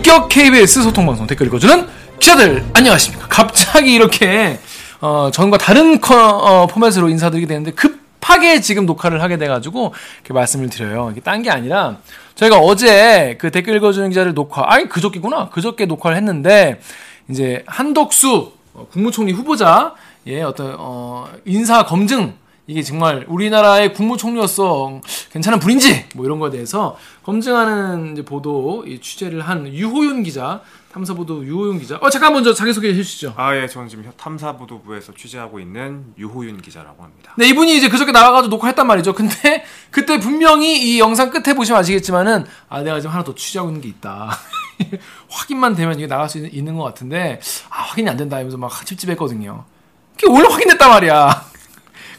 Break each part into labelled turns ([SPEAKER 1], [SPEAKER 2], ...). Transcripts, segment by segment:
[SPEAKER 1] 본격 KBS 소통방송 댓글 읽어주는 기자들 안녕하십니까. 갑자기 이렇게 어, 전과 다른 커, 어, 포맷으로 인사드리게 되는데 급하게 지금 녹화를 하게 돼가지고 이렇게 말씀을 드려요. 이게 딴 게 아니라 저희가 어제 그 댓글 읽어주는 기자들 녹화 아니 그저께구나. 그저께 녹화를 했는데 이제 한덕수 어, 국무총리 후보자 예 어떤 어, 인사 검증 이게 정말 우리나라의 국무총리로서 괜찮은 분인지 뭐 이런 거에 대해서 검증하는 보도 이 취재를 한 유호윤 기자 탐사보도 유호윤 기자. 어 잠깐 먼저 자기소개 해 주시죠.
[SPEAKER 2] 아, 예, 저는 지금 탐사보도부에서 취재하고 있는 유호윤 기자라고 합니다.
[SPEAKER 1] 네 이분이 이제 그저께 나와가지고 녹화했단 말이죠. 근데 그때 분명히 이 영상 끝에 보시면 아시겠지만은 아 내가 지금 하나 더 취재하고 있는 게 있다. 확인만 되면 이게 나갈 수 있는, 있는 것 같은데 아 확인이 안 된다 이러면서 막 찝찝했거든요. 그게 원래 확인됐단 말이야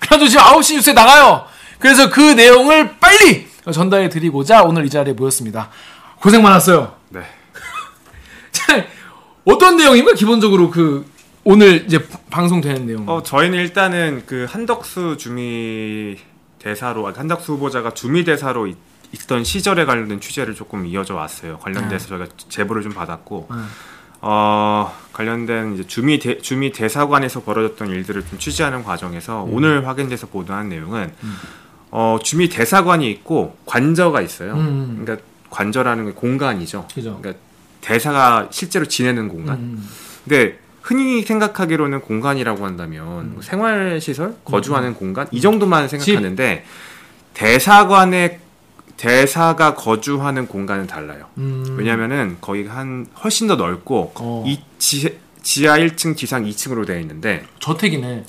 [SPEAKER 1] 그래가지고 지금 9시 뉴스에 나가요. 그래서 그 내용을 빨리 전달해 드리고자 오늘 이 자리에 모였습니다. 고생 많았어요.
[SPEAKER 2] 네.
[SPEAKER 1] 자, 어떤 내용입니까? 기본적으로 그 오늘 이제 방송되는 내용.
[SPEAKER 2] 어, 저희는 일단은 그 한덕수 주미 대사로, 아, 한덕수 후보자가 주미 대사로 있, 있던 시절에 관련된 취재를 조금 이어져 왔어요. 관련돼서 저희가 제보를 좀 받았고,
[SPEAKER 1] 네.
[SPEAKER 2] 어, 관련된 이제 주미 대, 주미 대사관에서 벌어졌던 일들을 좀 취재하는 과정에서 오늘 확인돼서 보도한 내용은 어, 주미 대사관이 있고 관저가 있어요.
[SPEAKER 1] 음.
[SPEAKER 2] 그러니까 관저라는 게 공간이죠.
[SPEAKER 1] 그죠.
[SPEAKER 2] 그러니까 대사가 실제로 지내는 공간.
[SPEAKER 1] 음.
[SPEAKER 2] 근데 흔히 생각하기로는 공간이라고 한다면 뭐 생활시설, 거주하는 공간 이 정도만 생각하는데 대사관의 대사가 거주하는 공간은 달라요.
[SPEAKER 1] 음.
[SPEAKER 2] 왜냐면은 거기 한 훨씬 더 넓고
[SPEAKER 1] 어.
[SPEAKER 2] 이 지, 지하 1층, 지상 2층으로 되어 있는데
[SPEAKER 1] 저택이네.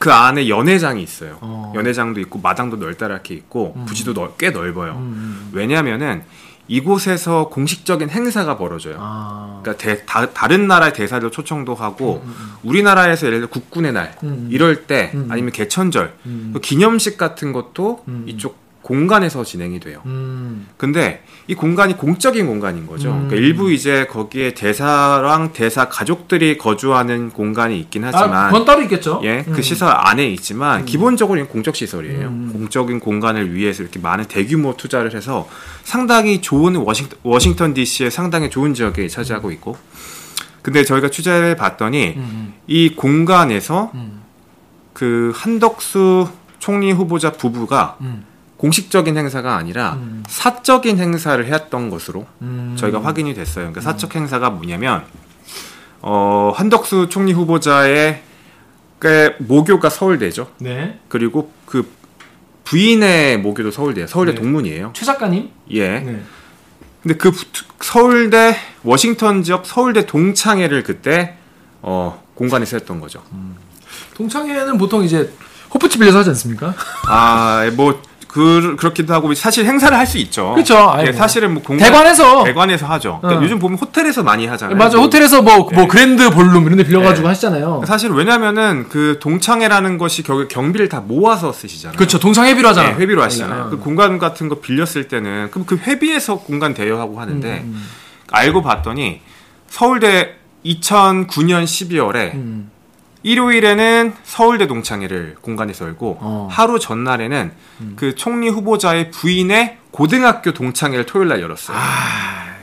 [SPEAKER 2] 그 안에 연회장이 있어요.
[SPEAKER 1] 어.
[SPEAKER 2] 연회장도 있고 마당도 넓다랗게 있고 부지도 넓- 꽤 넓어요.
[SPEAKER 1] 음.
[SPEAKER 2] 왜냐면은 이곳에서 공식적인 행사가 벌어져요.
[SPEAKER 1] 아.
[SPEAKER 2] 그러니까 대- 다, 다른 나라의 대사도 초청도 하고 우리나라에서 예를 들어 국군의 날
[SPEAKER 1] 음.
[SPEAKER 2] 이럴 때
[SPEAKER 1] 음.
[SPEAKER 2] 아니면 개천절
[SPEAKER 1] 음.
[SPEAKER 2] 또 기념식 같은 것도
[SPEAKER 1] 음.
[SPEAKER 2] 이쪽 공간에서 진행이 돼요.
[SPEAKER 1] 음.
[SPEAKER 2] 근데 이 공간이 공적인 공간인 거죠.
[SPEAKER 1] 음.
[SPEAKER 2] 그러니까 일부 이제 거기에 대사랑 대사 가족들이 거주하는 공간이 있긴
[SPEAKER 1] 아,
[SPEAKER 2] 하지만
[SPEAKER 1] 그건 따로 있겠죠.
[SPEAKER 2] 예, 그
[SPEAKER 1] 음.
[SPEAKER 2] 시설 안에 있지만 기본적으로 는 공적 시설이에요.
[SPEAKER 1] 음.
[SPEAKER 2] 공적인 공간을 위해서 이렇게 많은 대규모 투자를 해서 상당히 좋은 워싱턴, 워싱턴 DC의 상당히 좋은 지역에 차지하고 있고. 근데 저희가 취재해 봤더니
[SPEAKER 1] 음.
[SPEAKER 2] 이 공간에서
[SPEAKER 1] 음.
[SPEAKER 2] 그 한덕수 총리 후보자 부부가
[SPEAKER 1] 음.
[SPEAKER 2] 공식적인 행사가 아니라
[SPEAKER 1] 음.
[SPEAKER 2] 사적인 행사를 했던 것으로
[SPEAKER 1] 음.
[SPEAKER 2] 저희가 확인이 됐어요. 그러니까 사적 행사가 뭐냐면 어, 한덕수 총리 후보자의 그 모교가 서울대죠.
[SPEAKER 1] 네.
[SPEAKER 2] 그리고 그 부인의 모교도 서울대예요. 서울대
[SPEAKER 1] 네.
[SPEAKER 2] 동문이에요.
[SPEAKER 1] 최 작가님.
[SPEAKER 2] 예.
[SPEAKER 1] 네.
[SPEAKER 2] 근데 그 부- 서울대 워싱턴 지역 서울대 동창회를 그때 어, 공간에서 했던 거죠.
[SPEAKER 1] 동창회는 보통 이제 호프집 빌려서 하지 않습니까?
[SPEAKER 2] 아, 뭐 그, 그렇기도 하고 사실 행사를 할 수 있죠. 예,
[SPEAKER 1] 뭐.
[SPEAKER 2] 사실은 뭐 공간
[SPEAKER 1] 대관에서
[SPEAKER 2] 대관에서 하죠. 그러니까
[SPEAKER 1] 어.
[SPEAKER 2] 요즘 보면 호텔에서 많이 하잖아요.
[SPEAKER 1] 맞아
[SPEAKER 2] 뭐
[SPEAKER 1] 호텔에서 뭐뭐
[SPEAKER 2] 네.
[SPEAKER 1] 그랜드 볼룸 이런 데 빌려 가지고
[SPEAKER 2] 네.
[SPEAKER 1] 하시잖아요.
[SPEAKER 2] 사실 왜냐면은 그 동창회라는 것이 결국 경비를 다 모아서 쓰시잖아요.
[SPEAKER 1] 그렇죠. 동창회 빌려하잖아.
[SPEAKER 2] 네, 회비로 하시잖아요. 그
[SPEAKER 1] 네.
[SPEAKER 2] 공간 같은 거 빌렸을 때는 그럼 그 회비에서 공간 대여하고 하는데
[SPEAKER 1] 음,
[SPEAKER 2] 알고 봤더니 서울대 2009년 12월에
[SPEAKER 1] 음.
[SPEAKER 2] 일요일에는 서울대 동창회를 공간에서 열고
[SPEAKER 1] 어. 음.
[SPEAKER 2] 하루 전날에는 그 총리 후보자의 부인의 고등학교 동창회를 토요일 날 열었어요.
[SPEAKER 1] 아.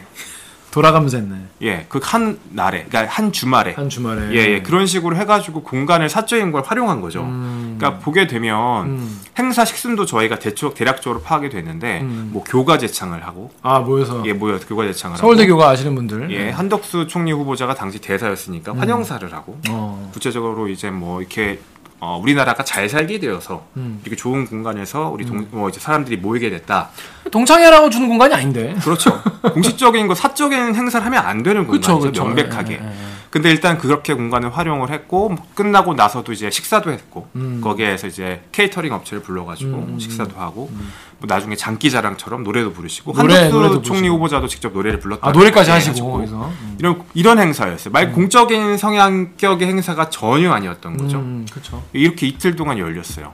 [SPEAKER 1] 돌아가면서 했네.
[SPEAKER 2] 예, 그 한 날에, 그러니까 한 주말에.
[SPEAKER 1] 한 주말에.
[SPEAKER 2] 예, 예, 그런 식으로 해가지고 공간을 사적인 걸 활용한 거죠.
[SPEAKER 1] 음.
[SPEAKER 2] 그러니까 보게 되면
[SPEAKER 1] 음.
[SPEAKER 2] 행사 식순도 저희가 대충 대략적으로 파악이 됐는데
[SPEAKER 1] 음.
[SPEAKER 2] 뭐 교가 제창을 하고
[SPEAKER 1] 아 모여서
[SPEAKER 2] 예 모여 교가 제창을
[SPEAKER 1] 서울대 교가 아시는 분들.
[SPEAKER 2] 예 한덕수 총리 후보자가 당시 대사였으니까 환영사를 하고
[SPEAKER 1] 어.
[SPEAKER 2] 구체적으로 이제 뭐 이렇게 어, 우리나라가 잘 살게 되어서
[SPEAKER 1] 음.
[SPEAKER 2] 이렇게 좋은 공간에서 우리 동, 뭐 이제 사람들이 모이게 됐다.
[SPEAKER 1] 동창회라고 주는 공간이 아닌데.
[SPEAKER 2] 그렇죠. 공식적인 거 사적인 행사를 하면 안 되는 공간이죠.
[SPEAKER 1] 그렇죠.
[SPEAKER 2] 명백하게.
[SPEAKER 1] 예, 예, 예.
[SPEAKER 2] 근데 일단 그렇게 공간을 활용을 했고 뭐 끝나고 나서도 이제 식사도 했고
[SPEAKER 1] 음.
[SPEAKER 2] 거기에서 이제 케이터링 업체를 불러가지고
[SPEAKER 1] 음, 음,
[SPEAKER 2] 식사도 하고 뭐 나중에 장기자랑처럼 노래도 부르시고
[SPEAKER 1] 노래,
[SPEAKER 2] 한덕수 총리. 후보자도 직접 노래를 불렀다.
[SPEAKER 1] 아 노래까지 하시고 거기서.
[SPEAKER 2] 이런 이런 행사였어요. 말 공적인 성향격의 행사가 전혀 아니었던 거죠.
[SPEAKER 1] 음, 그렇죠.
[SPEAKER 2] 이렇게 이틀 동안 열렸어요.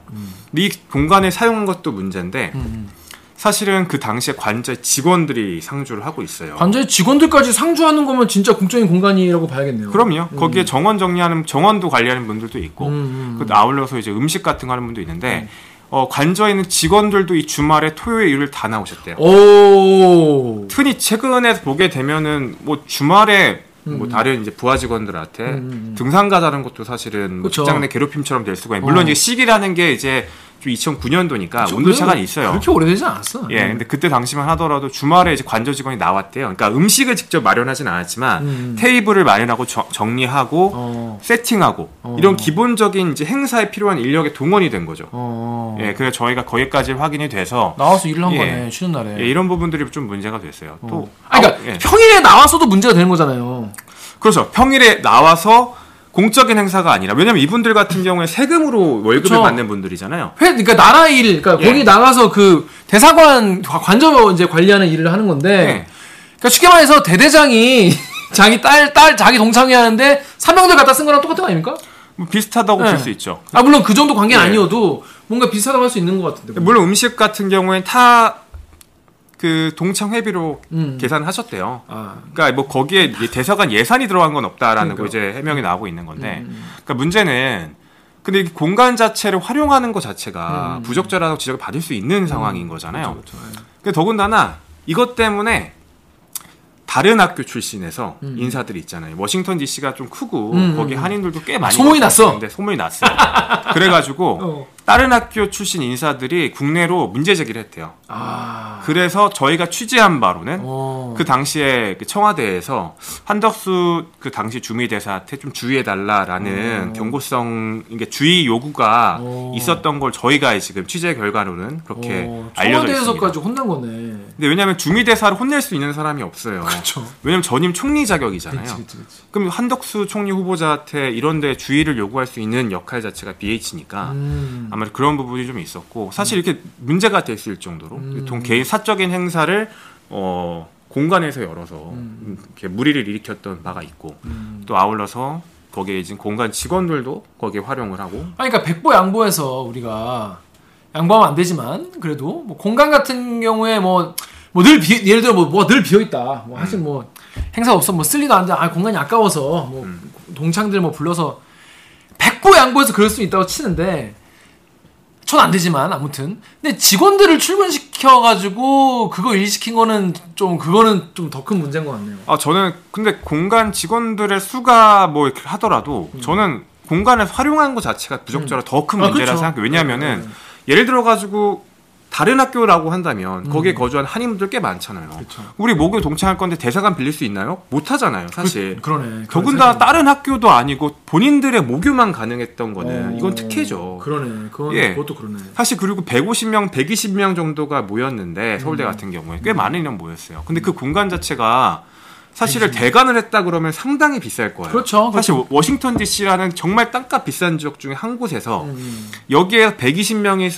[SPEAKER 2] 근데 이 공간을 사용한 것도 문제인데
[SPEAKER 1] 음.
[SPEAKER 2] 사실은 그 당시에 관저 직원들이 상주를 하고 있어요.
[SPEAKER 1] 관저의 직원들까지 상주하는 거면 진짜 공적인 공간이라고 봐야겠네요.
[SPEAKER 2] 그럼요. 거기에 정원 정리하는 정원도 관리하는 분들도 있고
[SPEAKER 1] 음, 음,
[SPEAKER 2] 그 아울러서 이제 음식 같은 거 하는 분도 있는데 어, 관저에 있는 직원들도 이 주말에 토요일 일요일 다 나오셨대요.
[SPEAKER 1] 오.
[SPEAKER 2] 흔히 최근에 보게 되면은 뭐 주말에
[SPEAKER 1] 음.
[SPEAKER 2] 뭐 다른 이제 부하 직원들한테 등산 가자는 것도 사실은 뭐
[SPEAKER 1] 그쵸.
[SPEAKER 2] 직장 내 괴롭힘처럼 될 수가 있고 물론
[SPEAKER 1] 어.
[SPEAKER 2] 이게 시기라는 게 이제 좀 2009년도니까 온도 차가 있어요.
[SPEAKER 1] 그렇게 오래되지 않았어.
[SPEAKER 2] 예, 근데 그때 당시만 하더라도 주말에 이제 관저 직원이 나왔대요. 그러니까 음식을 직접 마련하진 않았지만
[SPEAKER 1] 음.
[SPEAKER 2] 테이블을 마련하고 정- 정리하고
[SPEAKER 1] 어.
[SPEAKER 2] 세팅하고
[SPEAKER 1] 어.
[SPEAKER 2] 이런 기본적인 이제 행사에 필요한 인력의 동원이 된 거죠.
[SPEAKER 1] 어.
[SPEAKER 2] 예, 그래서 저희가 거기까지 확인이 돼서
[SPEAKER 1] 나와서 일을 한
[SPEAKER 2] 예.
[SPEAKER 1] 거네. 쉬는 날에.
[SPEAKER 2] 예, 이런 부분들이 좀 문제가 됐어요. 또
[SPEAKER 1] 아, 그러니까
[SPEAKER 2] 아홉- 예.
[SPEAKER 1] 평일에 나와서도 문제가 되는 거잖아요.
[SPEAKER 2] 그렇죠. 평일에 나와서 공적인 행사가 아니라 왜냐면 이분들 같은 경우에 세금으로 월급을
[SPEAKER 1] 그쵸.
[SPEAKER 2] 받는 분들이잖아요.
[SPEAKER 1] 회, 그러니까 나라 일, 그러니까
[SPEAKER 2] 예.
[SPEAKER 1] 거기 나가서 그 대사관 관- 관저 이제 관리하는 일을 하는 건데,
[SPEAKER 2] 네.
[SPEAKER 1] 그러니까 쉽게 말해서 대대장이 자기 딸, 딸, 자기 동창회 하는데 사명들 갖다 쓴 거랑 똑같은 거 아닙니까?
[SPEAKER 2] 뭐 비슷하다고
[SPEAKER 1] 네.
[SPEAKER 2] 볼수 있죠.
[SPEAKER 1] 아 물론 그 정도 관계는
[SPEAKER 2] 예.
[SPEAKER 1] 아니어도 뭔가 비슷하다고 할 수 있는 것 같은데.
[SPEAKER 2] 물론 음식 같은 경우엔 타 그 동창 회비로
[SPEAKER 1] 음.
[SPEAKER 2] 계산하셨대요.
[SPEAKER 1] 아,
[SPEAKER 2] 그러니까 뭐 거기에 대사관 예산이 들어간 건 없다라는 거
[SPEAKER 1] 그러니까.
[SPEAKER 2] 이제 해명이 나오고 있는 건데,
[SPEAKER 1] 음.
[SPEAKER 2] 그러니까 문제는 근데 이 공간 자체를 활용하는 것 자체가
[SPEAKER 1] 음.
[SPEAKER 2] 부적절하다고 지적을 받을 수 있는 상황인 거잖아요.
[SPEAKER 1] 그렇죠, 그렇죠.
[SPEAKER 2] 그 더군다나 이것 때문에 다른 학교 출신에서
[SPEAKER 1] 음.
[SPEAKER 2] 인사들이 있잖아요. 워싱턴 D.C.가 좀 크고
[SPEAKER 1] 음,
[SPEAKER 2] 거기
[SPEAKER 1] 음.
[SPEAKER 2] 한인들도 꽤 많이
[SPEAKER 1] 소문이 났어.
[SPEAKER 2] 근데 소문이 났어요. 그래가지고
[SPEAKER 1] 어.
[SPEAKER 2] 다른 학교 출신 인사들이 국내로 문제 제기를 했대요.
[SPEAKER 1] 아,
[SPEAKER 2] 그래서 저희가 취재한 바로는
[SPEAKER 1] 어.
[SPEAKER 2] 그 당시에 그 청와대에서 한덕수 그 당시 주미대사한테 좀 주의해달라라는
[SPEAKER 1] 어.
[SPEAKER 2] 경고성 이게 주의 요구가
[SPEAKER 1] 어.
[SPEAKER 2] 있었던 걸 저희가 지금 취재 결과로는 그렇게
[SPEAKER 1] 어,
[SPEAKER 2] 알려져 있습니다.
[SPEAKER 1] 청와대에서까지 혼난 거네.
[SPEAKER 2] 근데 왜냐하면 주미대사를 혼낼 수 있는 사람이 없어요.
[SPEAKER 1] 그렇죠.
[SPEAKER 2] 왜냐면 전임 총리 자격이잖아요.
[SPEAKER 1] 그치, 그치, 그치.
[SPEAKER 2] 그럼 한덕수 총리 후보자한테 이런데 주의를 요구할 수 있는 역할 자체가 BH니까
[SPEAKER 1] 음.
[SPEAKER 2] 아무래도 그런 부분이 좀 있었고 사실 이렇게 문제가 됐을 정도로
[SPEAKER 1] 음.
[SPEAKER 2] 동 개인 사적인 행사를 어 공간에서 열어서
[SPEAKER 1] 음.
[SPEAKER 2] 이렇게 무리를 일으켰던 바가 있고
[SPEAKER 1] 음.
[SPEAKER 2] 또 아울러서 거기에 이제 공간 직원들도 거기에 활용을 하고
[SPEAKER 1] 아니, 그러니까 백보 양보해서 우리가 양보하면 안 되지만 그래도 뭐 공간 같은 경우에 뭐 뭐늘비 예를 들어 뭐 뭐가 늘 비어 있다. 뭐 사실 뭐 행사 없어 뭐 쓸 리도 안 돼. 아 공간이 아까워서 뭐 동창들 뭐 불러서 백보 양보해서 그럴 수 있다고 치는데 전 안 되지만 아무튼 근데 직원들을 출근시켜 가지고 그거 일 시킨 거는 좀 그거는 좀 더 큰 문제인 것 같네요.
[SPEAKER 2] 아 저는 근데 공간 직원들의 수가 뭐 이렇게 하더라도 저는 공간을 활용하는 것 자체가 부적절한 더큰
[SPEAKER 1] 음. 아,
[SPEAKER 2] 문제라
[SPEAKER 1] 그쵸.
[SPEAKER 2] 생각해요. 왜냐하면은
[SPEAKER 1] 네, 네.
[SPEAKER 2] 예를 들어 가지고 다른 학교라고 한다면 거기에 거주한 한인분들 꽤 많잖아요.
[SPEAKER 1] 음. 그쵸.
[SPEAKER 2] 우리 모교 동창할 건데 대사관 빌릴 수 있나요? 못 하잖아요, 사실.
[SPEAKER 1] 그, 그러네.
[SPEAKER 2] 더군다나 다른 학교도 아니고 본인들의 모교만 가능했던 거는
[SPEAKER 1] 어,
[SPEAKER 2] 이건 특혜죠.
[SPEAKER 1] 그러네. 그건
[SPEAKER 2] 예.
[SPEAKER 1] 그것도 그러네.
[SPEAKER 2] 사실 그리고 150명, 120명 정도가 모였는데
[SPEAKER 1] 음.
[SPEAKER 2] 서울대 같은 경우에 꽤 많은 인원 모였어요. 근데 그 공간 자체가 사실을 대관을 했다 그러면 상당히 비쌀 거예요.
[SPEAKER 1] 그렇죠.
[SPEAKER 2] 사실 워싱턴 D.C.라는 정말 땅값 비싼 지역 중에 한 곳에서
[SPEAKER 1] 음.
[SPEAKER 2] 여기에 120명이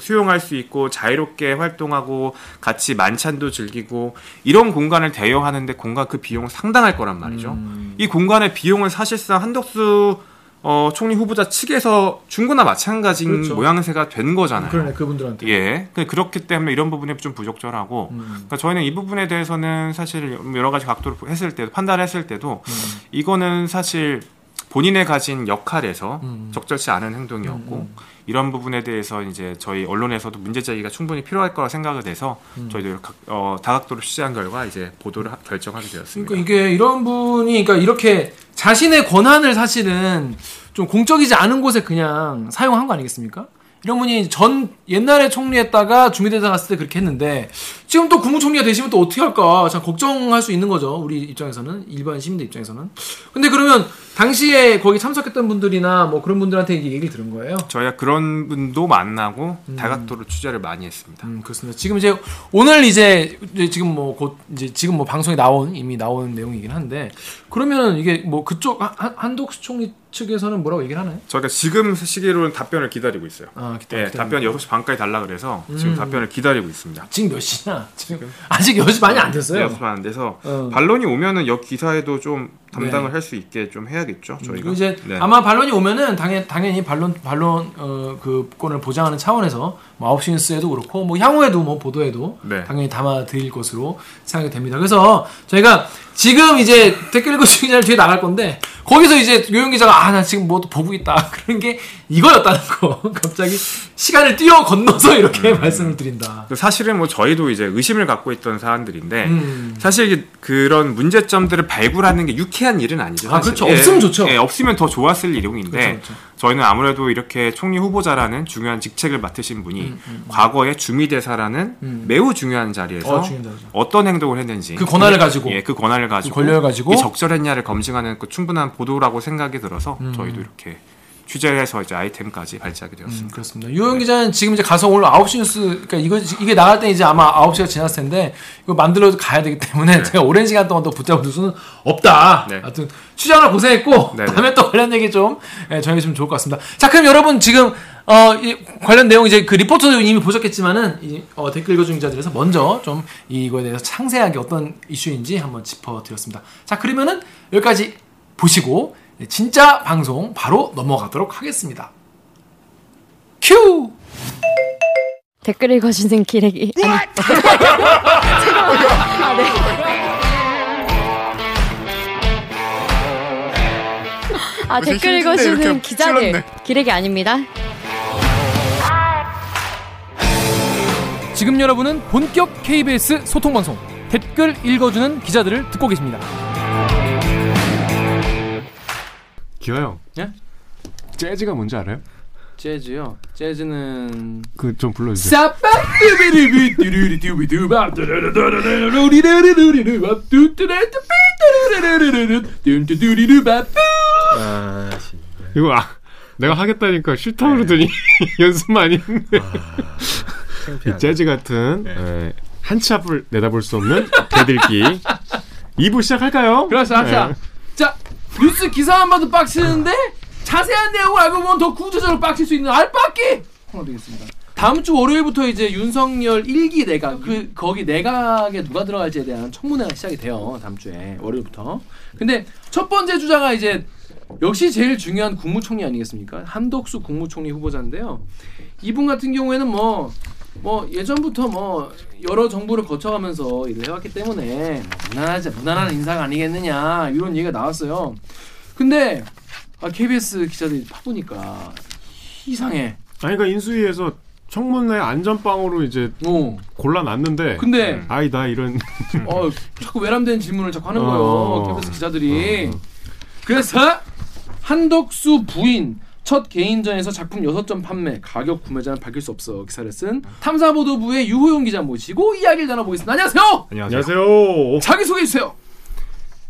[SPEAKER 2] 수용할 수 있고 자유롭게 활동하고 같이 만찬도 즐기고 이런 공간을 대여하는데 공간 그 비용은 상당할 거란 말이죠.
[SPEAKER 1] 음.
[SPEAKER 2] 이 공간의 비용을 사실상 한덕수 어, 총리 후보자 측에서 준 거나 마찬가지인
[SPEAKER 1] 그렇죠.
[SPEAKER 2] 모양새가 된 거잖아요.
[SPEAKER 1] 그러네 그분들한테.
[SPEAKER 2] 예. 그- 그렇기 때문에 이런 부분이 좀 부적절하고
[SPEAKER 1] 음.
[SPEAKER 2] 그러니까 저희는 이 부분에 대해서는 사실 여러 가지 각도로 했을 때도 판단했을 때도
[SPEAKER 1] 음.
[SPEAKER 2] 이거는 사실 본인의 가진 역할에서
[SPEAKER 1] 음.
[SPEAKER 2] 적절치 않은 행동이었고 이런 부분에 대해서 이제 저희 언론에서도 문제 제기가 충분히 필요할 거라 생각을 해서
[SPEAKER 1] 음.
[SPEAKER 2] 저희도 각- 어, 다각도로 취재한 결과 이제 보도를 하- 결정하게 되었습니다.
[SPEAKER 1] 그러니까 이게 이런 분이 그러니까 이렇게 자신의 권한을 사실은 좀 공적이지 않은 곳에 그냥 사용한 거 아니겠습니까? 이런 분이 전 옛날에 총리했다가 주미대사 갔을 때 그렇게 했는데 지금 또 국무총리가 되시면 또 어떻게 할까? 참 걱정할 수 있는 거죠 우리 입장에서는. 일반 시민들 입장에서는. 근데 그러면 당시에 거기 참석했던 분들이나 뭐 그런 분들한테 얘기를 들은 거예요?
[SPEAKER 2] 저희가 그런 분도 만나고 다각도로 취재를 많이 했습니다.
[SPEAKER 1] 음, 그렇습니다. 지금 이제 오늘 이제 지금 뭐 곧 이제 지금 뭐 방송에 나온 이미 나온 내용이긴 한데 그러면은 이게 뭐 그쪽 한- 한- 한독수 총리 측에서는 뭐라고 얘기를 하나요?
[SPEAKER 2] 저희가 지금 시기로는 답변을 기다리고 있어요.
[SPEAKER 1] 아, 기다,
[SPEAKER 2] 예,
[SPEAKER 1] 기다.
[SPEAKER 2] 답변 6시 반까지 달라 그래서 지금
[SPEAKER 1] 음.
[SPEAKER 2] 답변을 기다리고 있습니다.
[SPEAKER 1] 지금 몇 시냐? 지금 아직 10시 많이 안 됐어요.
[SPEAKER 2] 6시 반 돼서
[SPEAKER 1] 어.
[SPEAKER 2] 반론이 오면은 역 기사에도 좀 담당을
[SPEAKER 1] 네.
[SPEAKER 2] 할수 있게 좀 해야겠죠, 저희가.
[SPEAKER 1] 그리고 이제
[SPEAKER 2] 네.
[SPEAKER 1] 아마 반론이 오면은 당연 당연히 반론 반론 어, 그 권을 보장하는 차원에서 뭐 9시 뉴스에도 그렇고 뭐 향후에도 뭐 보도에도
[SPEAKER 2] 네.
[SPEAKER 1] 당연히 담아 드릴 것으로 생각이 됩니다. 그래서 저희가 지금 이제 댓글 읽어주기 전에 뒤에 나갈 건데 거기서 이제 요영 기자가 아 나 지금 뭐 또 보고 있다 그런 게 이거였다는 거. 갑자기 시간을 뛰어 건너서 이렇게 말씀을 드린다.
[SPEAKER 2] 사실은 뭐 저희도 이제 의심을 갖고 있던 사안들인데
[SPEAKER 1] 음.
[SPEAKER 2] 사실 그런 문제점들을 발굴하는 게 유쾌한 일은 아니죠.
[SPEAKER 1] 아,
[SPEAKER 2] 사실.
[SPEAKER 1] 그렇죠. 없으면 좋죠.
[SPEAKER 2] 예, 없으면 더 좋았을 일용인데
[SPEAKER 1] 그렇죠, 그렇죠.
[SPEAKER 2] 저희는 아무래도 이렇게 총리 후보자라는 중요한 직책을 맡으신 분이
[SPEAKER 1] 음,
[SPEAKER 2] 과거에 주미대사라는
[SPEAKER 1] 음.
[SPEAKER 2] 매우 중요한 자리에서
[SPEAKER 1] 어.
[SPEAKER 2] 어떤 행동을 했는지
[SPEAKER 1] 그 권한을 가지고.
[SPEAKER 2] 예, 그 권한을 가지고
[SPEAKER 1] 권력을 가지고.
[SPEAKER 2] 적절했냐를 검증하는 그 충분한 보도라고 생각이 들어서
[SPEAKER 1] 음.
[SPEAKER 2] 저희도 이렇게 취재해서 이제 아이템까지 발제하게
[SPEAKER 1] 음,
[SPEAKER 2] 되었습니다.
[SPEAKER 1] 그렇습니다. 유영 기자는 지금 이제 가서 오늘 9시 뉴스, 그러니까 이거, 이게 나갈 때 이제 아마 9시가 지났을 텐데, 이거 만들어 가야 되기 때문에 제가 오랜 시간 동안 또 붙잡을 수는 없다.
[SPEAKER 2] 네.
[SPEAKER 1] 하여튼, 취재하느라 고생했고,
[SPEAKER 2] 네네.
[SPEAKER 1] 다음에 또 관련 얘기 좀, 예, 전해주시면 좋을 것 같습니다. 자, 그럼 여러분 지금, 어, 이 관련 내용 이제 그 리포터도 이미 보셨겠지만은, 이, 어, 댓글 읽어준 기자들에서 먼저 좀 이거에 대해서 상세하게 어떤 이슈인지 한번 짚어드렸습니다. 자, 그러면은 여기까지 보시고, 진짜 방송 바로 넘어가도록 하겠습니다. 큐!
[SPEAKER 3] 댓글 읽어주는 기레기 아니 아, 네. 아
[SPEAKER 4] 무슨
[SPEAKER 3] 댓글
[SPEAKER 4] 힘든데
[SPEAKER 3] 읽어주는 기자들
[SPEAKER 4] 찔렀네.
[SPEAKER 3] 기레기 아닙니다
[SPEAKER 1] 지금 여러분은 본격 KBS 소통 방송 댓글 읽어주는 기자들을 듣고 계십니다.
[SPEAKER 4] 기화 형.
[SPEAKER 1] 예?
[SPEAKER 4] 재즈가 뭔지 알아요?
[SPEAKER 1] 재즈요. 재즈는
[SPEAKER 4] 그 좀 불러주세요. 이거 아, 내가 하겠다니까 싫다 그러더니 연습 많이 했네. 이 재즈 같은 에, 한치 앞을 내다볼 수 없는 대들기 2부 시작할까요?
[SPEAKER 1] 그렇죠. 자,
[SPEAKER 4] 네.
[SPEAKER 1] 자 뉴스 기사만 봐도 빡치는데 자세한 내용을 알고 보면 더 구체적으로 빡칠 수 있는 알빡기 하나 되겠습니다. 다음 주 월요일부터 이제 윤석열 1기 내각 그 거기 내각에 누가 들어갈지에 대한 청문회가 시작이 돼요. 다음 주에 월요일부터. 근데 첫 번째 주자가 이제 역시 제일 중요한 국무총리 아니겠습니까? 한덕수 국무총리 후보자인데요. 이분 같은 경우에는 뭐, 뭐 예전부터 뭐 여러 정부를 거쳐가면서 일을 해왔기 때문에 무난하지 무난한 인사가 아니겠느냐 이런 얘기가 나왔어요. 근데 아, KBS 기자들이 파보니까 이상해.
[SPEAKER 4] 아니 그러니까 인수위에서 청문회 안전빵으로 이제
[SPEAKER 1] 어.
[SPEAKER 4] 골라놨는데
[SPEAKER 1] 근데
[SPEAKER 4] 아이 나 이런
[SPEAKER 1] 어 자꾸 외람된 질문을 자꾸 하는 거예요.
[SPEAKER 4] 어.
[SPEAKER 1] KBS 기자들이. 그래서 한덕수 부인 첫 개인전에서 작품 6점 판매, 가격 구매자는 밝힐 수 없어 기사를 쓴 탐사보도부의 유호용 기자 모시고 이야기를 나눠보겠습니다. 안녕하세요.
[SPEAKER 4] 안녕하세요.
[SPEAKER 1] 자기 소개해 주세요.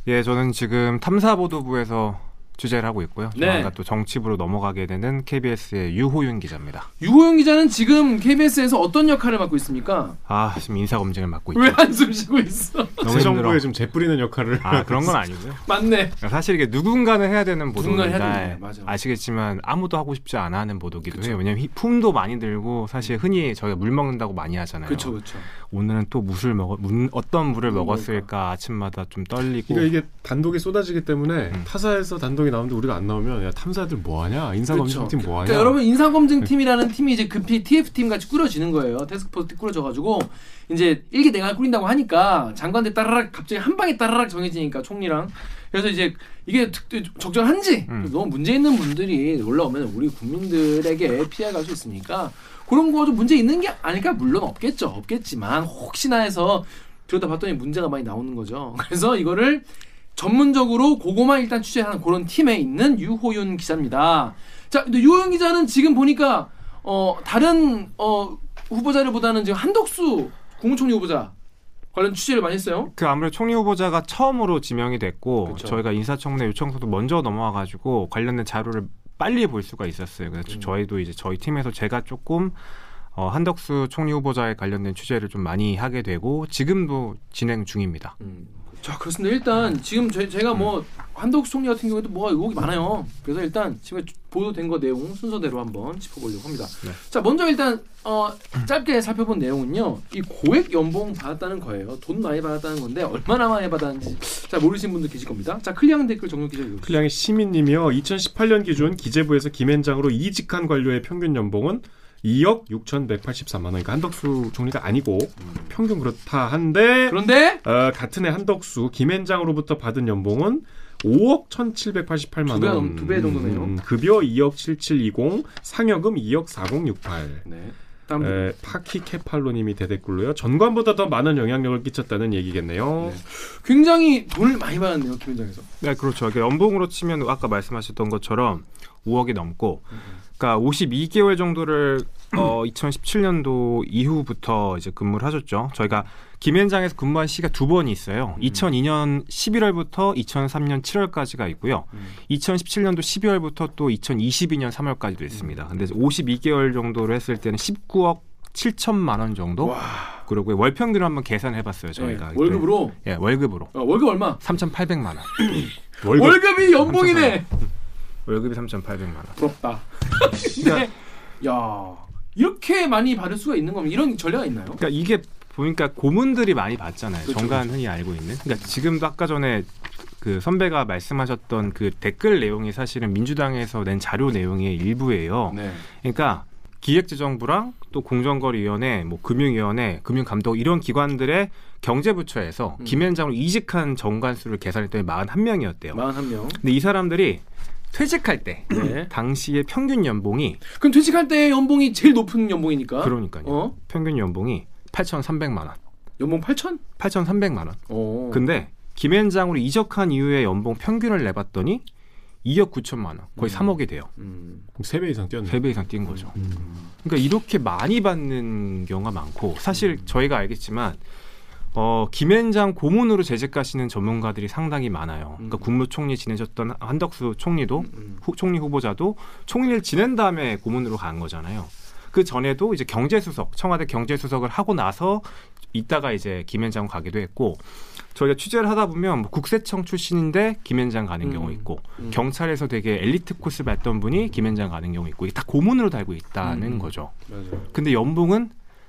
[SPEAKER 2] 예, 저는 지금 탐사보도부에서 취재를 하고 있고요.
[SPEAKER 1] 네.
[SPEAKER 2] 조만간 또 정치부로 넘어가게 되는 KBS의 유호윤 기자입니다.
[SPEAKER 1] 유호용 기자는 지금 KBS에서 어떤 역할을 맡고 있습니까?
[SPEAKER 2] 아, 지금 인사 검증을 맡고 있죠.
[SPEAKER 1] 왜 한숨 쉬고 있어?
[SPEAKER 2] 너무.
[SPEAKER 4] 정부에 좀 재뿌리는 역할을
[SPEAKER 2] 아, 그런 건 아니고요.
[SPEAKER 1] 맞네.
[SPEAKER 2] 사실 이게 누군가는 해야 되는
[SPEAKER 1] 거예요. 맞아.
[SPEAKER 2] 아시겠지만 아무도 하고 싶지 않아 하는 보도기도
[SPEAKER 1] 그쵸.
[SPEAKER 2] 해요. 왜냐면 히- 품도 많이 들고 사실 흔히 저희가 물 먹는다고 많이 하잖아요.
[SPEAKER 1] 그렇죠, 그렇죠.
[SPEAKER 2] 오늘은 또 무술 먹어 문, 어떤 물을
[SPEAKER 1] 음,
[SPEAKER 2] 먹었을까 아침마다 좀 떨리고
[SPEAKER 4] 그러니까 이게 단독이 쏟아지기 때문에
[SPEAKER 2] 음.
[SPEAKER 4] 타사에서 단독 이 나오는데 우리가 안 나오면 야 탐사들 뭐하냐? 인사검증팀 뭐하냐?
[SPEAKER 1] 그러니까 여러분 인사검증팀이라는 팀이 이제 급히 TF팀 같이 꾸려지는 거예요. 테스크포스 팀 꾸려져가지고. 이제 일기 내가 꾸린다고 하니까 장관들 따라락 갑자기 한 방에 따라락 정해지니까 총리랑. 그래서 이제 이게 특- 적절한지
[SPEAKER 2] 음.
[SPEAKER 1] 너무 문제 있는 분들이 올라오면 우리 국민들에게 피해갈 수 있으니까 그런 거 좀 문제 있는 게 아닐까? 물론 없겠죠. 없겠지만 혹시나 해서 들여다봤더니 문제가 많이 나오는 거죠. 그래서 이거를 전문적으로 그거만 일단 취재하는 그런 팀에 있는 유호윤 기자입니다. 자, 근데 유호윤 기자는 지금 보니까 어 다른 어 후보자들보다는 지금 한덕수 국무총리 후보자 관련 취재를 많이 했어요.
[SPEAKER 2] 그 아무래도 총리 후보자가 처음으로 지명이 됐고
[SPEAKER 1] 그쵸.
[SPEAKER 2] 저희가 인사청문회 요청서도 먼저 넘어와가지고 관련된 자료를 빨리 볼 수가 있었어요. 그래서
[SPEAKER 1] 음.
[SPEAKER 2] 저희도 이제 저희 팀에서 제가 조금 어, 한덕수 총리 후보자에 관련된 취재를 좀 많이 하게 되고 지금도 진행 중입니다.
[SPEAKER 1] 자, 그렇습니다. 일단 지금 제, 제가 뭐 한덕수 총리 같은 경우에도 뭐가 의혹이 많아요. 그래서 일단 지금 보도된 거 내용 순서대로 한번 짚어보려고 합니다.
[SPEAKER 2] 네.
[SPEAKER 1] 자, 먼저 일단 어, 짧게 살펴본 내용은요. 이 고액 연봉 받았다는 거예요. 돈 많이 받았다는 건데 얼마나 많이 받았는지 잘 모르시는 분들 계실 겁니다. 자, 클리앙 댓글 정용 기자 읽어주세요.
[SPEAKER 4] 클량의 시민님이요 2018년 기준 기재부에서 김앤장으로 이직한 관료의 평균 연봉은 2억 6,183만 원. 그러니까 한덕수 총리가 아니고 평균 그렇다 한데
[SPEAKER 1] 그런데
[SPEAKER 4] 어, 같은 해 한덕수 김앤장으로부터 받은 연봉은 5억 1,788만
[SPEAKER 1] 두 배,
[SPEAKER 4] 원.
[SPEAKER 1] 넘- 두배 정도네요.
[SPEAKER 4] 음, 급여 2억 7720, 상여금 2억 4068.
[SPEAKER 1] 네. 다음
[SPEAKER 4] 에, 파키 케팔로님이 대댓글로요. 전관보다 더 많은 영향력을 끼쳤다는 얘기겠네요.
[SPEAKER 1] 네. 굉장히 돈을 많이 받았네요 김현장에서.
[SPEAKER 2] 네, 그렇죠. 연봉으로 치면 아까 말씀하셨던 것처럼 5억이 넘고, 그러니까 52개월 정도를 어, 2017년도 이후부터 이제 근무를 하셨죠. 저희가 김현장에서 근무한 시가 두 번이 있어요. 2002년 11월부터 2003년 7월까지가 있고요. 2017년도 12월부터 또 2022년 3월까지도 있습니다. 근데 52개월 정도를 했을 때는 19억 7천만 원 정도.
[SPEAKER 1] 와.
[SPEAKER 2] 그리고 월 평균을 한번 계산해 봤어요, 저희가.
[SPEAKER 1] 네, 월급으로
[SPEAKER 2] 예, 월급으로.
[SPEAKER 1] 어, 월급 얼마?
[SPEAKER 2] 3,800만 원.
[SPEAKER 4] 월급
[SPEAKER 1] 월급이 연봉이네.
[SPEAKER 2] 월급이 3,800만 원.
[SPEAKER 1] 부럽다. 근데 야 이렇게 많이 받을 수가 있는 거면 이런 전례가 있나요?
[SPEAKER 2] 그러니까 이게 보니까 고문들이 많이 받잖아요.
[SPEAKER 1] 그렇죠,
[SPEAKER 2] 정관 흔히 알고 있는. 그러니까 지금도 아까 전에 그 선배가 말씀하셨던 그 댓글 내용이 사실은 민주당에서 낸 자료 내용의 일부예요.
[SPEAKER 1] 네.
[SPEAKER 2] 그러니까 기획재정부랑 또 공정거래위원회, 뭐 금융위원회, 금융감독 이런 기관들의 경제부처에서
[SPEAKER 1] 음.
[SPEAKER 2] 김현장으로 이직한 정관수를 계산했더니 41명이었대요.
[SPEAKER 1] 41명.
[SPEAKER 2] 근데 이 사람들이 퇴직할 때
[SPEAKER 1] 네.
[SPEAKER 2] 당시의 평균 연봉이
[SPEAKER 1] 그럼 퇴직할 때 연봉이 제일 높은 연봉이니까.
[SPEAKER 2] 그러니까요.
[SPEAKER 1] 어?
[SPEAKER 2] 평균 연봉이 8,300만 원.
[SPEAKER 1] 연봉 8천?
[SPEAKER 2] 8,300만 원.
[SPEAKER 1] 어.
[SPEAKER 2] 근데 김현장으로 이적한 이후에 연봉 평균을 내봤더니 2억 9천만 원, 거의 3억이 돼요.
[SPEAKER 1] 음.
[SPEAKER 4] 3배 이상 뛰었네.
[SPEAKER 2] 세배 이상 뛴 거죠. 그러니까 이렇게 많이 받는 경우가 많고 사실 저희가 알겠지만 어, 김현장 고문으로 재직 가시는 전문가들이 상당히 많아요. 그러니까 국무총리 지내셨던 한덕수 총리도
[SPEAKER 1] 음.
[SPEAKER 2] 후, 총리 후보자도 총리를 지낸 다음에 고문으로 간 거잖아요. 그 전에도 이제 경제수석, 청와대 경제수석을 하고 나서 이따가 이제 김현장 가기도 했고 저희가 취재를 하다 보면 뭐 국세청 출신인데 김현장 가는
[SPEAKER 1] 음.
[SPEAKER 2] 경우 있고
[SPEAKER 1] 음.
[SPEAKER 2] 경찰에서 되게 엘리트 코스 밟던 분이 김현장 가는 경우 있고 이게 다 고문으로 달고 있다는
[SPEAKER 1] 음.
[SPEAKER 2] 거죠.
[SPEAKER 1] 맞아요.
[SPEAKER 2] 근데 연봉은